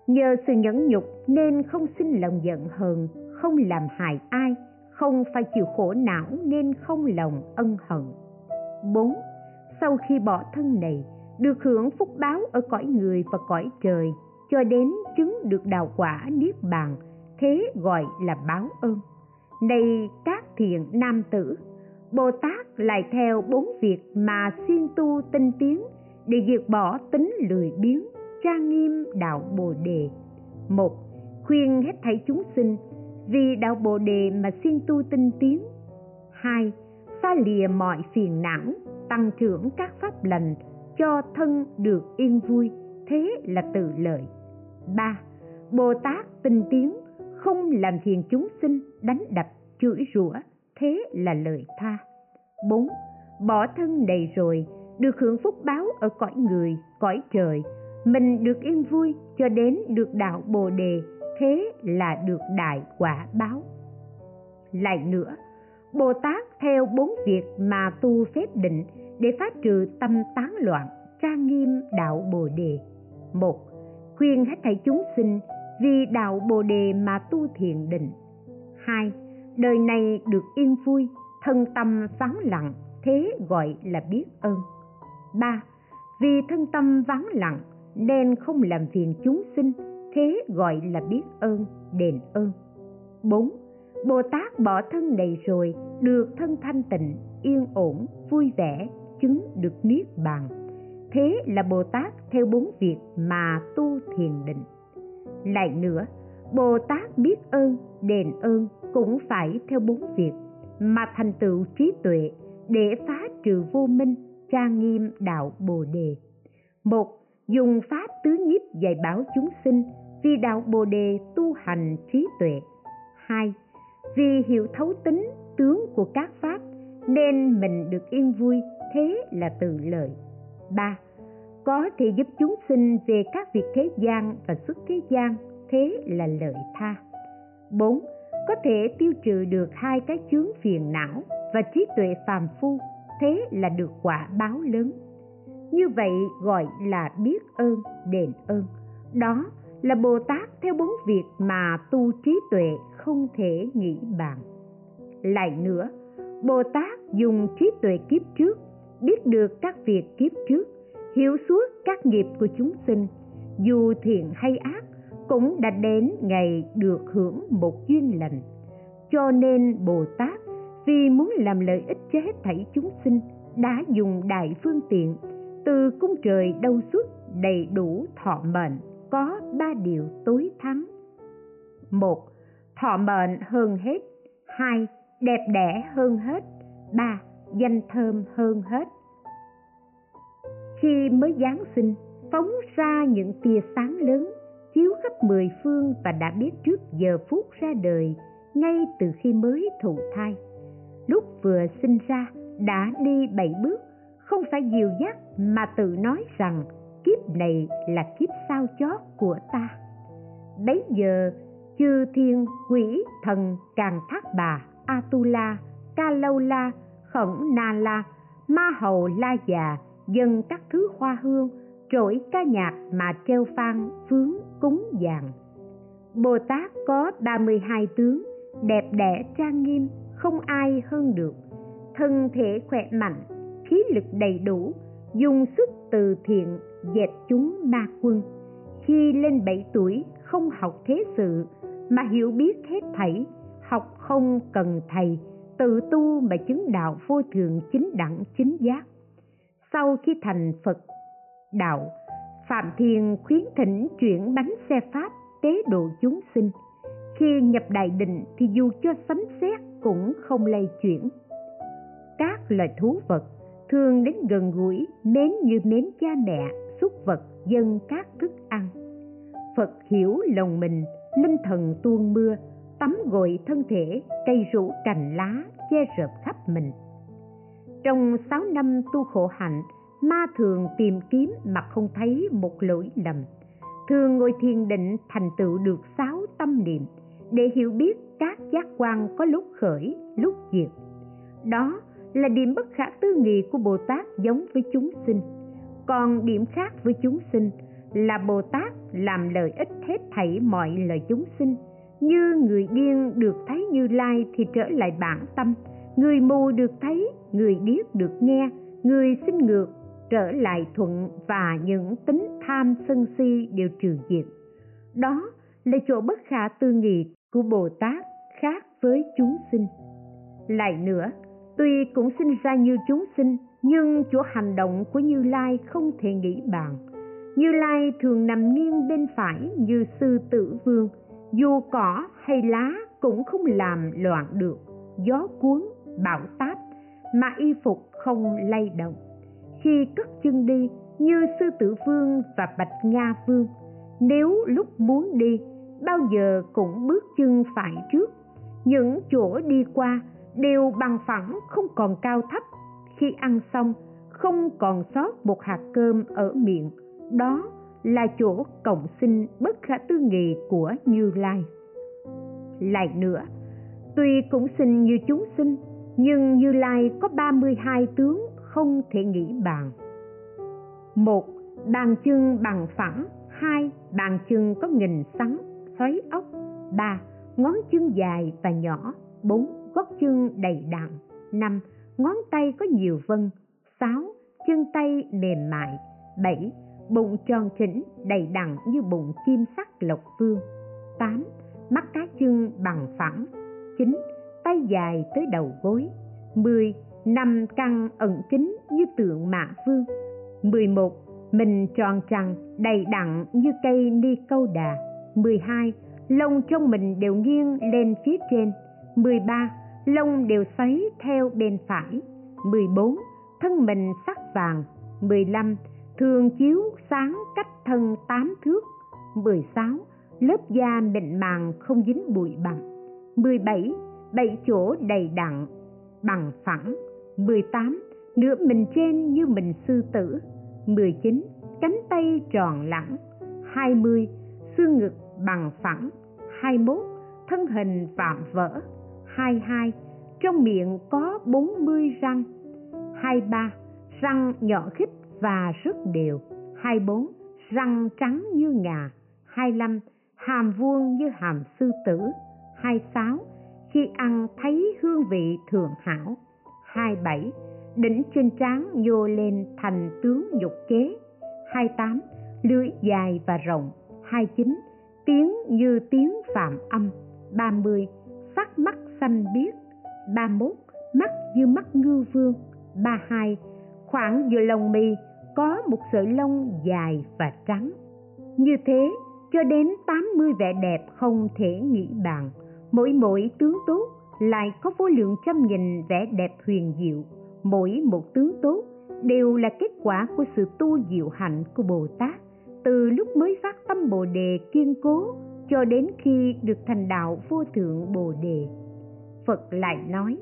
nhờ sự nhẫn nhục nên không sinh lòng giận hờn, không làm hại ai, không phải chịu khổ não nên không lòng ân hận. Bốn sau khi bỏ thân này, được hưởng phúc báo ở cõi người và cõi trời, cho đến chứng được đạo quả niết bàn, thế gọi là báo ơn. Này các thiện nam tử, bồ tát lại theo bốn việc mà xuyên tu tinh tiến để diệt bỏ tính lười biếng trang nghiêm đạo bồ đề. Một, khuyên hết thảy chúng sinh, vì đạo bồ đề mà xuyên tu tinh tiến. Hai xa lìa mọi phiền não tăng trưởng các pháp lành, cho thân được yên vui, thế là tự lợi. Ba, bồ tát tinh tiến, không làm phiền chúng sinh, đánh đập, chửi rủa, thế là lời tha. Bốn, bỏ thân đầy rồi, được hưởng phúc báo ở cõi người, cõi trời. Mình được yên vui, cho đến được đạo bồ đề, thế là được đại quả báo. Lại nữa bồ tát theo bốn việc mà tu phép định để phát trừ tâm tán loạn trang nghiêm đạo bồ đề. Một, khuyên hết thảy chúng sinh vì đạo bồ đề mà tu thiền định. Hai, đời này được yên vui, thân tâm vắng lặng, thế gọi là biết ơn. Ba, vì thân tâm vắng lặng nên không làm phiền chúng sinh, thế gọi là biết ơn, đền ơn. Bốn bồ tát bỏ thân này rồi, được thân thanh tịnh, yên ổn, vui vẻ, chứng được niết bàn. Thế là bồ tát theo bốn việc mà tu thiền định. Lại nữa, bồ tát biết ơn, đền ơn cũng phải theo bốn việc mà thành tựu trí tuệ để phá trừ vô minh trang nghiêm đạo bồ đề. Một, dùng pháp tứ nhiếp dạy bảo chúng sinh vì đạo bồ đề tu hành trí tuệ. Hai vì hiểu thấu tính tướng của các pháp, nên mình được yên vui, thế là từ lợi ba, có thể giúp chúng sinh về các việc thế gian và xuất thế gian, thế là lợi tha. Bốn, có thể tiêu trừ được hai cái chướng phiền não và trí tuệ phàm phu, thế là được quả báo lớn. Như vậy gọi là biết ơn, đền ơn. Đó là bồ tát theo bốn việc mà tu trí tuệ không thể nghĩ bàn. Lại nữa bồ tát dùng trí tuệ kiếp trước, biết được các việc kiếp trước, hiểu suốt các nghiệp của chúng sinh. Dù thiện hay ác, cũng đã đến ngày được hưởng một duyên lành. Cho nên bồ tát vì muốn làm lợi ích cho hết thảy chúng sinh, đã dùng đại phương tiện, từ cung trời đâu xuất đầy đủ thọ mệnh, có ba điều tối thắng. Một thọ mệnh hơn hết. Hai, đẹp đẽ hơn hết. Ba, danh thơm hơn hết. Khi mới giáng sinh, phóng ra những tia sáng lớn, chiếu khắp mười phương và đã biết trước giờ phút ra đời, ngay từ khi mới thụ thai. Lúc vừa sinh ra, đã đi bảy bước, không phải dìu dắt mà tự nói rằng, kiếp này là kiếp sao chót của ta. Bấy giờ chư thiên quỷ thần càng thác bà, atula ca lâu la khẩn na la, ma hầu la già dâng các thứ hoa hương, trỗi ca nhạc mà treo phan phướng cúng dường bồ tát có 32 tướng, đẹp đẽ trang nghiêm, không ai hơn được. Thân thể khỏe mạnh, khí lực đầy đủ, dùng sức từ thiện dẹp chúng ma quân. Khi lên bảy tuổi, không học thế sự mà hiểu biết hết thảy học không cần thầy, tự tu mà chứng đạo vô thường chính đẳng chính giác. Sau khi thành phật đạo, phạm thiền khuyến thỉnh chuyển bánh xe pháp tế độ chúng sinh. Khi nhập đại định thì dù cho sấm sét cũng không lay chuyển. Các loài thú vật thường đến gần gũi, mến như mến cha mẹ, súc vật, dân các thức ăn. Phật hiểu lòng mình linh thần tuôn mưa, tắm gội thân thể, cây rũ cành lá che rợp khắp mình. Trong sáu năm tu khổ hạnh, ma thường tìm kiếm mà không thấy một lỗi lầm. Thường ngồi thiền định thành tựu được sáu tâm niệm, để hiểu biết các giác quan có lúc khởi, lúc diệt. Đó là điểm bất khả tư nghị của bồ tát giống với chúng sinh. Còn điểm khác với chúng sinh là bồ tát làm lợi ích hết thảy mọi lời chúng sinh. Như người điên được thấy như lai thì trở lại bản tâm. Người mù được thấy, người điếc được nghe. Người sinh ngược, trở lại thuận và những tính tham sân si đều trừ diệt. Đó là chỗ bất khả tư nghị của bồ tát khác với chúng sinh. Lại nữa, tuy cũng sinh ra như chúng sinh, nhưng chỗ hành động của như lai không thể nghĩ bàn như lai thường nằm nghiêng bên phải như sư tử vương. Dù cỏ hay lá cũng không làm loạn được. Gió cuốn, bão táp, mà y phục không lay động. Khi cất chân đi, như sư tử vương và bạch nga vương, nếu lúc muốn đi, bao giờ cũng bước chân phải trước. Những chỗ đi qua đều bằng phẳng không còn cao thấp. Khi ăn xong, không còn sót một hạt cơm ở miệng đó là chỗ cộng sinh bất khả tư nghị của như lai. Lại nữa, tuy cũng sinh như chúng sinh, nhưng như lai có 32 tướng không thể nghĩ bàn. Một, bàn chân bằng phẳng, hai, bàn chân có nghìn sắn xoáy ốc, ba, ngón chân dài và nhỏ, bốn gót chân đầy đặn, năm, ngón tay có nhiều vân, sáu, chân tay mềm mại, bảy bụng tròn chỉnh đầy đặn như bụng chim sắc lộc vương. Tám, mắt cá chân bằng phẳng. Chín, tay dài tới đầu gối. Mười, năm căn ẩn kính như tượng mạ vương. Mười một, mình tròn trăng đầy đặn như cây ni câu đà. Mười hai, lông trong mình đều nghiêng lên phía trên. Mười ba, lông đều xoáy theo bên phải. Mười bốn, thân mình sắc vàng. Mười lăm thường chiếu sáng cách thân tám thước. Mười sáu, lớp da mịn màng không dính bụi bặm mười bảy bảy chỗ đầy đặn, bằng phẳng. 18. nửa mình trên như mình sư tử. 19 cánh tay tròn lẳng. 20 xương ngực bằng phẳng. 21 thân hình vạm vỡ. 22 trong miệng có 40 răng. 23 răng nhỏ khít và rất đều. 24 răng trắng như ngà. 25 hàm vuông như hàm sư tử. 26 khi ăn thấy hương vị thượng hảo. 27 đỉnh trên trán nhô lên thành tướng nhục kế. 28 lưỡi dài và rộng. 29 tiếng như tiếng phạm âm. 30 sắc mắt xanh biếc. 31 mắt như mắt ngư vương. 32 khoảng giữa lông mi có một sợi lông dài và trắng. Như thế, cho đến 80 vẻ đẹp không thể nghĩ bàn. Mỗi mỗi tướng tốt lại có vô lượng trăm nghìn vẻ đẹp huyền diệu. Mỗi một tướng tốt đều là kết quả của sự tu diệu hạnh của bồ tát. Từ lúc mới phát tâm bồ đề kiên cố cho đến khi được thành đạo vô thượng bồ đề. Phật lại nói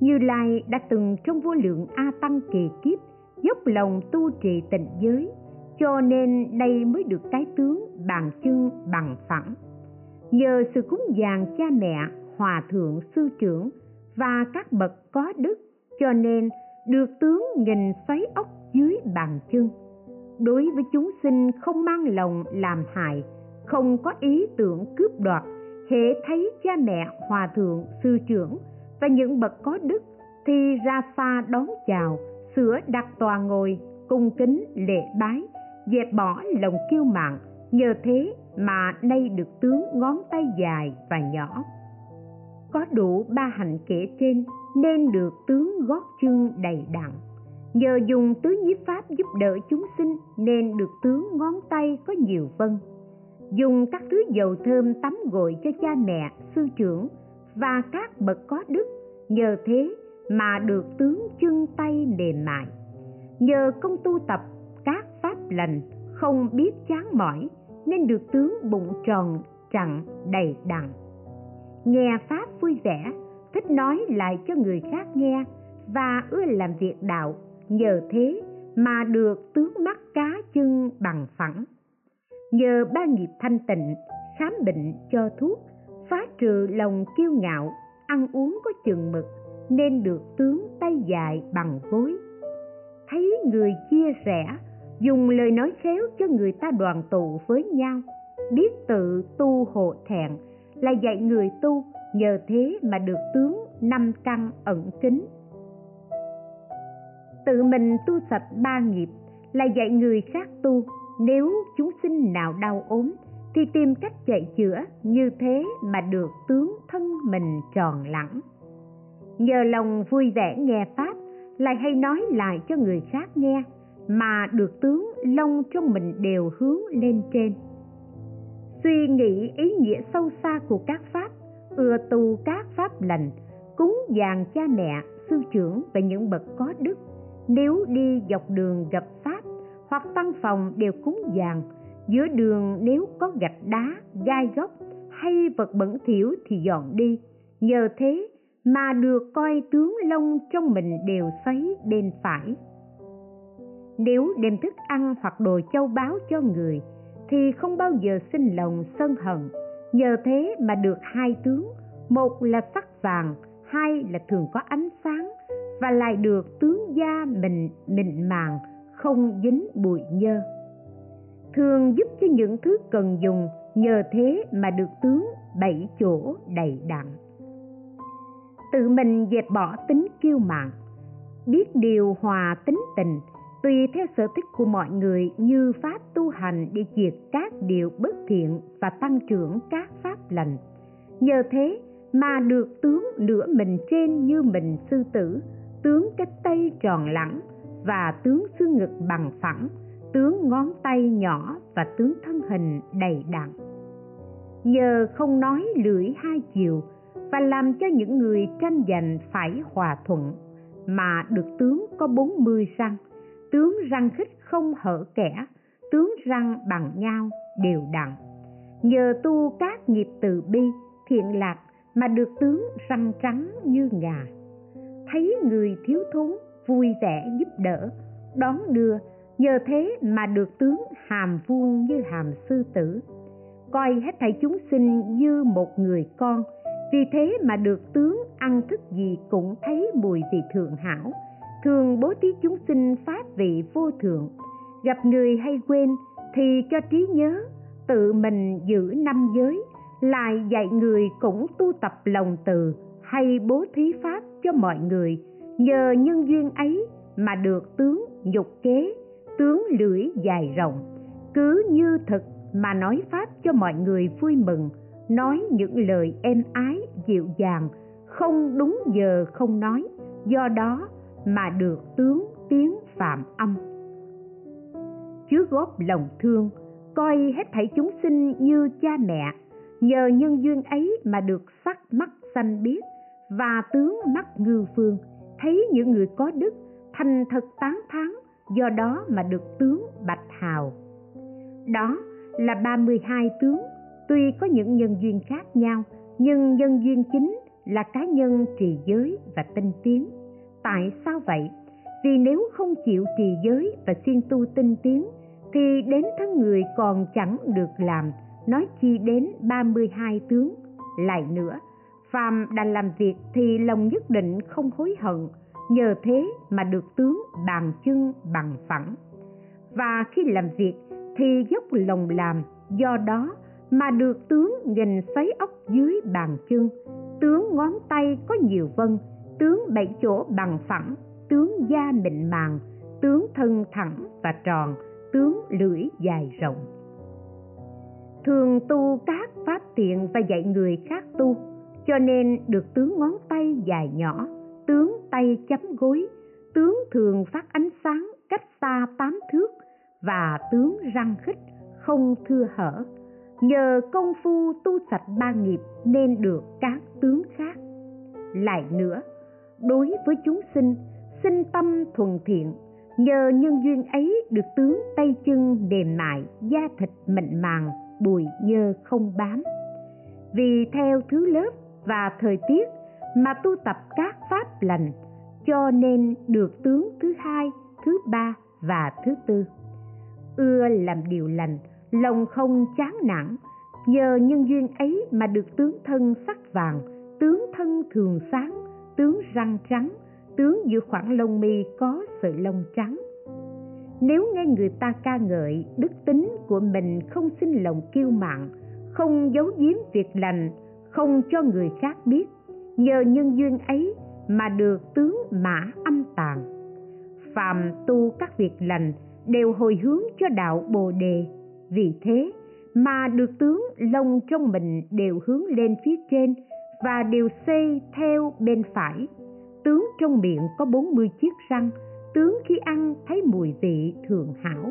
như lai đã từng trong vô lượng a tăng kỳ kiếp dốc lòng tu trì tịnh giới, cho nên đây mới được cái tướng bàn chân bằng phẳng. Nhờ sự cúng dường cha mẹ, hòa thượng, sư trưởng và các bậc có đức, cho nên được tướng nghìn xoáy ốc dưới bàn chân. Đối với chúng sinh không mang lòng làm hại, không có ý tưởng cướp đoạt hệ thấy cha mẹ, hòa thượng, sư trưởng và những bậc có đức thì ra pha đón chào, sửa đặt tòa ngồi, cung kính lễ bái, dẹp bỏ lòng kiêu mạn. Nhờ thế mà nay được tướng ngón tay dài và nhỏ. Có đủ ba hành kể trên, nên được tướng gót chân đầy đặn. Nhờ dùng tứ nhiếp pháp giúp đỡ chúng sinh, nên được tướng ngón tay có nhiều vân. Dùng các thứ dầu thơm tắm gội cho cha mẹ, sư trưởng và các bậc có đức, nhờ thế mà được tướng chân tay mềm mại nhờ công tu tập, các pháp lành không biết chán mỏi, nên được tướng bụng tròn trặn đầy đặn. Nghe pháp vui vẻ, thích nói lại cho người khác nghe và ưa làm việc đạo, nhờ thế mà được tướng mắt cá chân bằng phẳng. Nhờ ba nghiệp thanh tịnh, khám bệnh cho thuốc trừ lòng kiêu ngạo, ăn uống có chừng mực, nên được tướng tay dài bằng gối. Thấy người chia sẻ, dùng lời nói khéo cho người ta đoàn tụ với nhau, biết tự tu hộ thẹn là dạy người tu nhờ thế mà được tướng năm căn ẩn kính tự mình tu sạch ba nghiệp là dạy người khác tu, nếu chúng sinh nào đau ốm thì tìm cách chạy chữa, như thế mà được tướng thân mình tròn lẳng. Nhờ lòng vui vẻ nghe pháp, lại hay nói lại cho người khác nghe, mà được tướng lông trong mình đều hướng lên trên. Suy nghĩ ý nghĩa sâu xa của các pháp, ưa tu các pháp lành, cúng dường cha mẹ, sư trưởng và những bậc có đức. Nếu đi dọc đường gặp pháp hoặc tăng phòng đều cúng dường giữa đường nếu có gạch đá, gai góc hay vật bẩn thỉu thì dọn đi. Nhờ thế mà được coi tướng lông trong mình đều xoáy bên phải. Nếu đem thức ăn hoặc đồ châu báu cho người thì không bao giờ sinh lòng sân hận. Nhờ thế mà được hai tướng, một là sắc vàng, hai là thường có ánh sáng và lại được tướng da mình mịn màng, không dính bụi nhơ thường giúp cho những thứ cần dùng nhờ thế mà được tướng bảy chỗ đầy đặn. Tự mình dẹp bỏ tính kiêu mạn, biết điều hòa tính tình, tùy theo sở thích của mọi người như pháp tu hành để diệt các điều bất thiện và tăng trưởng các pháp lành. Nhờ thế mà được tướng nửa mình trên như mình sư tử, tướng cái tay tròn lẳng và tướng xương ngực bằng phẳng tướng ngón tay nhỏ và tướng thân hình đầy đặn. Nhờ không nói lưỡi hai chiều và làm cho những người tranh giành phải hòa thuận mà được tướng có bốn mươi răng, tướng răng khích không hở kẻ, tướng răng bằng nhau đều đặn. Nhờ tu các nghiệp từ bi thiện lạc mà được tướng răng trắng như ngà. Thấy người thiếu thốn vui vẻ giúp đỡ, đón đưa nhờ thế mà được tướng hàm vuông như hàm sư tử. Coi hết thảy chúng sinh như một người con, vì thế mà được tướng ăn thức gì cũng thấy mùi vị thượng hảo, thường bố thí chúng sinh pháp vị vô thượng. Gặp người hay quên thì cho trí nhớ, tự mình giữ năm giới, lại dạy người cũng tu tập lòng từ hay bố thí pháp cho mọi người. Nhờ nhân duyên ấy mà được tướng nhục kế tướng lưỡi dài rộng, cứ như thực mà nói pháp cho mọi người vui mừng, nói những lời êm ái, dịu dàng, không đúng giờ, không nói, do đó mà được tướng tiếng phạm âm. Chứa góp lòng thương, coi hết thảy chúng sinh như cha mẹ, nhờ nhân duyên ấy mà được sắc mắt xanh biết và tướng mắt ngư phương, thấy những người có đức, thành thật tán thán do đó mà được tướng bạch hào. Đó là 32 tướng, tuy có những nhân duyên khác nhau, nhưng nhân duyên chính là cá nhân trì giới và tinh tiến. Tại sao vậy? Vì nếu không chịu trì giới và siêng tu tinh tiến, thì đến thân người còn chẳng được làm, nói chi đến 32 tướng. Lại nữa, phàm đành làm việc thì lòng nhất định không hối hận nhờ thế mà được tướng bàn chân bằng phẳng. Và khi làm việc thì dốc lòng làm, do đó mà được tướng nghìn xoáy ốc dưới bàn chân tướng ngón tay có nhiều vân, tướng bảy chỗ bằng phẳng, tướng da mịn màng, tướng thân thẳng và tròn, tướng lưỡi dài rộng. Thường tu các pháp tiện và dạy người khác tu, cho nên được tướng ngón tay dài nhỏ tướng tay chấm gối, tướng thường phát ánh sáng cách xa tám thước và tướng răng khích không thưa hở. Nhờ công phu tu sạch ba nghiệp nên được các tướng khác. Lại nữa, đối với chúng sinh sinh tâm thuần thiện, nhờ nhân duyên ấy được tướng tay chân mềm mại, da thịt mịn màng bụi nhơ không bám. Vì theo thứ lớp và thời tiết mà tu tập các pháp lành, cho nên được tướng thứ hai, thứ ba và thứ tư. Ưa làm điều lành, lòng không chán nản, nhờ nhân duyên ấy mà được tướng thân sắc vàng, tướng thân thường sáng, tướng răng trắng, tướng giữa khoảng lông mi có sợi lông trắng. Nếu nghe người ta ca ngợi đức tính của mình không sinh lòng kiêu mạn, không giấu giếm việc lành, không cho người khác biết nhờ nhân duyên ấy mà được tướng mã âm tàng. Phàm tu các việc lành đều hồi hướng cho đạo bồ đề. Vì thế mà được tướng lông trong mình đều hướng lên phía trên và đều xây theo bên phải. Tướng trong miệng có 40 chiếc răng, tướng khi ăn thấy mùi vị thường hảo.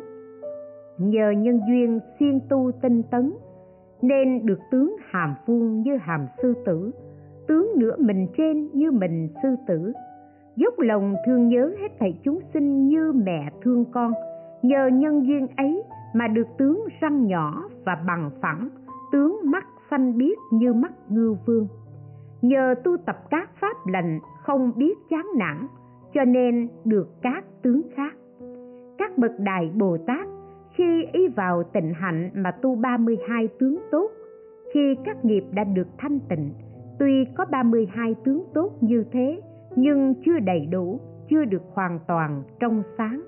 Nhờ nhân duyên siêng tu tinh tấn, nên được tướng hàm vuông như hàm sư tử tướng nửa mình trên như mình sư tử. Dốc lòng thương nhớ hết thảy chúng sinh như mẹ thương con. Nhờ nhân duyên ấy mà được tướng răng nhỏ và bằng phẳng, tướng mắt xanh biếc như mắt ngư vương. Nhờ tu tập các pháp lành không biết chán nản, cho nên được các tướng khác. Các bậc đại bồ tát khi ý vào tịnh hạnh mà tu 32 tướng tốt, khi các nghiệp đã được thanh tịnh tuy có 32 tướng tốt như thế nhưng chưa đầy đủ chưa được hoàn toàn trong sáng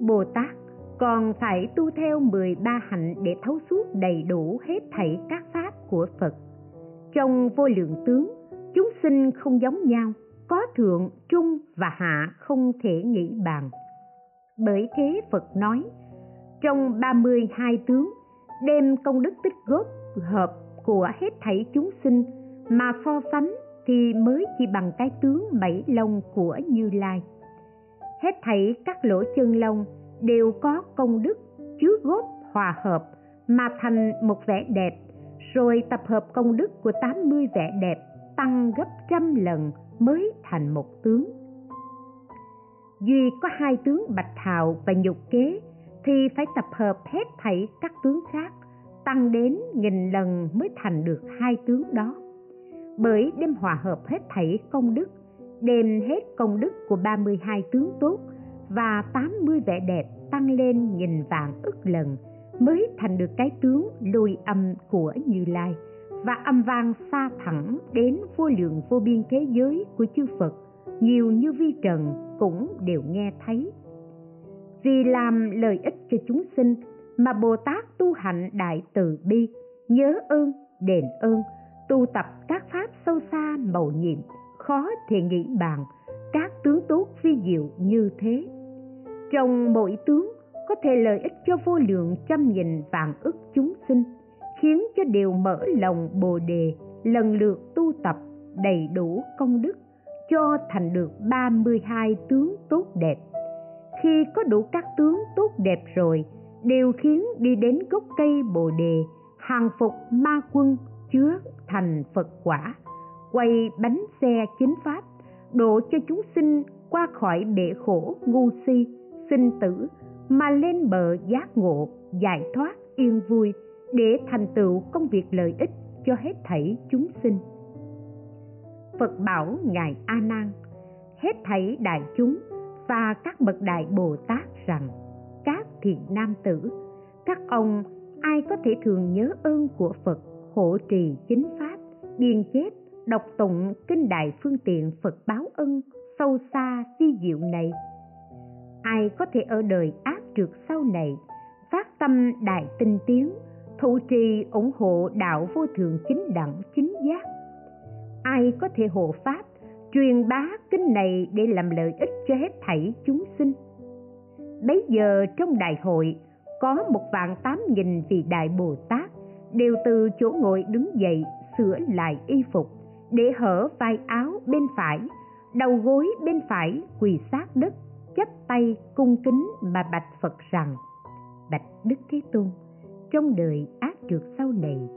bồ tát còn phải tu theo 13 hạnh để thấu suốt đầy đủ hết thảy các pháp của Phật. Trong vô lượng tướng, chúng sinh không giống nhau, có thượng, trung và hạ không thể nghĩ bàn. Bởi thế Phật nói, trong 32 tướng, đem công đức tích góp hợp của hết thảy chúng sinh mà so sánh thì mới chỉ bằng cái tướng bảy lông của Như Lai. Hết thảy các lỗ chân lông đều có công đức chứa góp hòa hợp mà thành một vẻ đẹp, rồi tập hợp công đức của 80 vẻ đẹp tăng gấp trăm lần mới thành một tướng. Duy có hai tướng bạch hào và nhục kế thì phải tập hợp hết thảy các tướng khác, tăng đến nghìn lần mới thành được hai tướng đó. Bởi đêm hòa hợp hết thảy công đức đem hết công đức của 32 tướng tốt và 80 vẻ đẹp tăng lên nghìn vạn ức lần, mới thành được cái tướng lôi âm của Như Lai và âm vang xa thẳng đến vô lượng vô biên thế giới của chư Phật. Nhiều như vi trần cũng đều nghe thấy. Vì làm lợi ích cho chúng sinh mà Bồ Tát tu hạnh đại từ bi, nhớ ơn, đền ơn tu tập các pháp sâu xa mầu nhiệm khó thì nghĩ bàn các tướng tốt phi diệu như thế trong mỗi tướng có thể lợi ích cho vô lượng trăm nghìn vạn ức chúng sinh khiến cho đều mở lòng bồ đề lần lượt tu tập đầy đủ công đức cho thành được 32 tướng tốt đẹp. Khi có đủ các tướng tốt đẹp rồi, đều khiến đi đến gốc cây bồ đề, hàng phục ma quân chứa thành Phật quả, quay bánh xe chính pháp, độ cho chúng sinh qua khỏi bể khổ ngu si, sinh tử mà lên bờ giác ngộ, giải thoát yên vui để thành tựu công việc lợi ích cho hết thảy chúng sinh. Phật bảo Ngài A Nan, hết thảy đại chúng và các bậc đại Bồ Tát rằng các thiện nam tử, các ông ai có thể thường nhớ ơn của Phật hộ trì chính pháp, biên chép, đọc tụng kinh đại phương tiện Phật báo ân sâu xa di diệu này. Ai có thể ở đời ác trượt sau này, phát tâm đại tinh tiến, thụ trì ủng hộ đạo vô thường chính đẳng chính giác ai có thể hộ pháp truyền bá kinh này để làm lợi ích cho hết thảy chúng sinh bấy giờ trong đại hội có một vạn tám nghìn vị đại bồ tát đều từ chỗ ngồi đứng dậy, sửa lại y phục, để hở vai áo bên phải, đầu gối bên phải quỳ sát đất, chắp tay cung kính mà bạch phật rằng, bạch đức thế tôn, trong đời ác trượt sau này,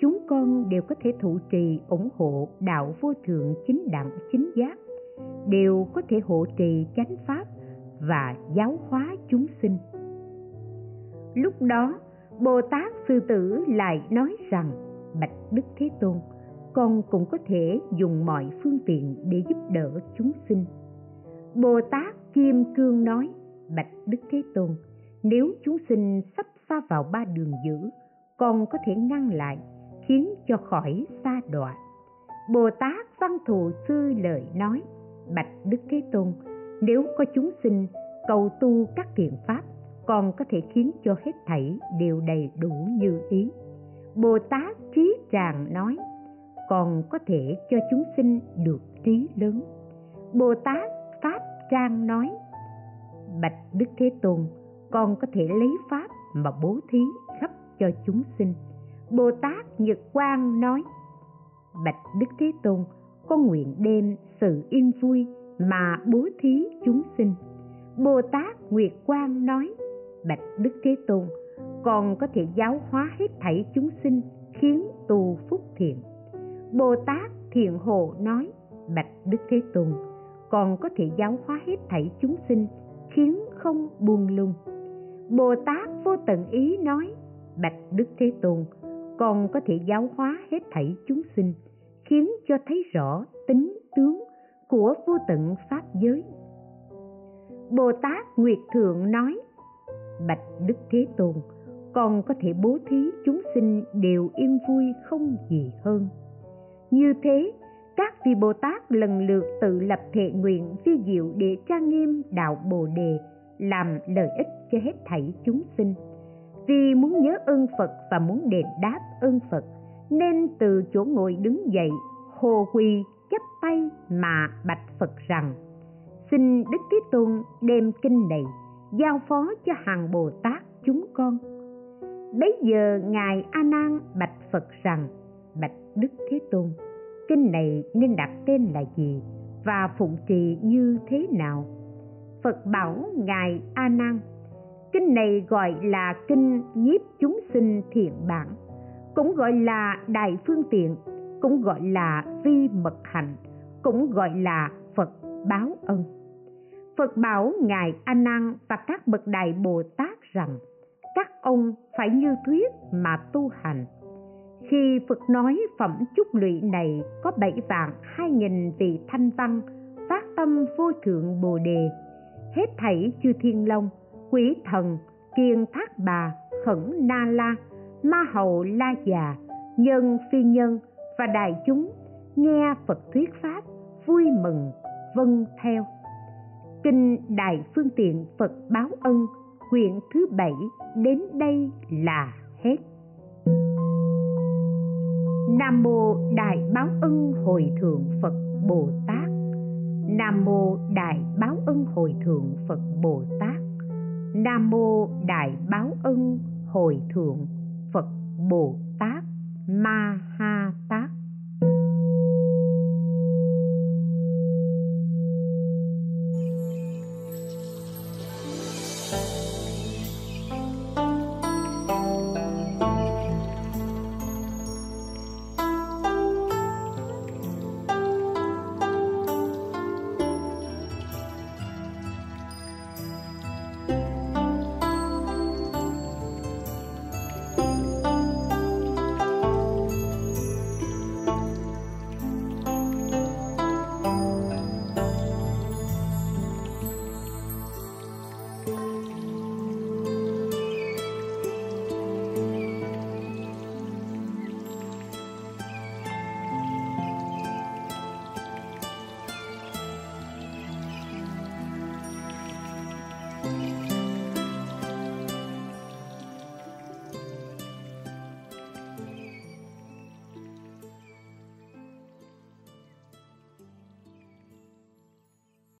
chúng con đều có thể thụ trì ủng hộ đạo vô thượng chính đẳng chính giác, đều có thể hộ trì chánh pháp và giáo hóa chúng sinh. Lúc đó bồ tát sư tử lại nói rằng, bạch đức thế tôn, con cũng có thể dùng mọi phương tiện để giúp đỡ chúng sinh. Bồ tát kim cương nói, bạch đức thế tôn, nếu chúng sinh sắp xa vào ba đường dữ, con có thể ngăn lại, khiến cho khỏi xa đọa. Bồ tát văn thù sư lời nói, bạch đức thế tôn, nếu có chúng sinh cầu tu các thiện pháp con có thể khiến cho hết thảy đều đầy đủ như ý. Bồ tát trí tràng nói còn có thể cho chúng sinh được trí lớn. Bồ tát pháp trang nói, bạch đức thế tôn, con có thể lấy pháp mà bố thí khắp cho chúng sinh. Bồ tát nhật quang nói, bạch đức thế tôn con nguyện đem sự yên vui mà bố thí chúng sinh. Bồ tát nguyệt quang nói bạch đức thế tôn, còn có thể giáo hóa hết thảy chúng sinh, khiến tu phúc thiện. Bồ tát thiện hộ nói, bạch đức thế tôn, còn có thể giáo hóa hết thảy chúng sinh, khiến không buông lung. Bồ tát vô tận ý nói, bạch đức thế tôn, còn có thể giáo hóa hết thảy chúng sinh, khiến cho thấy rõ tính tướng của vô tận pháp giới. Bồ tát nguyệt thượng nói bạch đức thế tôn còn có thể bố thí chúng sinh đều yên vui không gì hơn. Như thế, các vị bồ tát lần lượt tự lập thệ nguyện vi diệu để trang nghiêm đạo bồ đề, làm lợi ích cho hết thảy chúng sinh. Vì muốn nhớ ơn phật và muốn đền đáp ơn phật, nên từ chỗ ngồi đứng dậy, hồ quỳ, chắp tay mà bạch phật rằng, xin đức thế tôn đem kinh này giao phó cho hàng bồ tát chúng con. Bấy giờ ngài a nan bạch phật rằng, bạch đức thế tôn, kinh này nên đặt tên là gì và phụng trì như thế nào? Phật bảo ngài a nan, kinh này gọi là kinh nhiếp chúng sinh thiện bản, cũng gọi là đại phương tiện, cũng gọi là vi mật hạnh cũng gọi là phật báo ân phật bảo ngài a nan và các bậc đại bồ tát rằng, các ông phải như thuyết mà tu hành. Khi phật nói phẩm chúc lụy này có bảy vạn hai nghìn vị thanh văn phát tâm vô thượng bồ đề, hết thảy chư thiên long, quỷ thần kiên thác bà, khẩn na la, ma hầu la già, nhân, phi nhân và đại chúng nghe phật thuyết pháp vui mừng vâng theo kinh đại phương tiện phật báo ân quyển thứ bảy, đến đây là hết. Nam mô đại báo ân hồi thượng phật bồ tát. Nam mô đại báo ân hồi thượng phật bồ tát. Nam mô đại báo ân hồi thượng phật bồ tát. Ma ha Tát.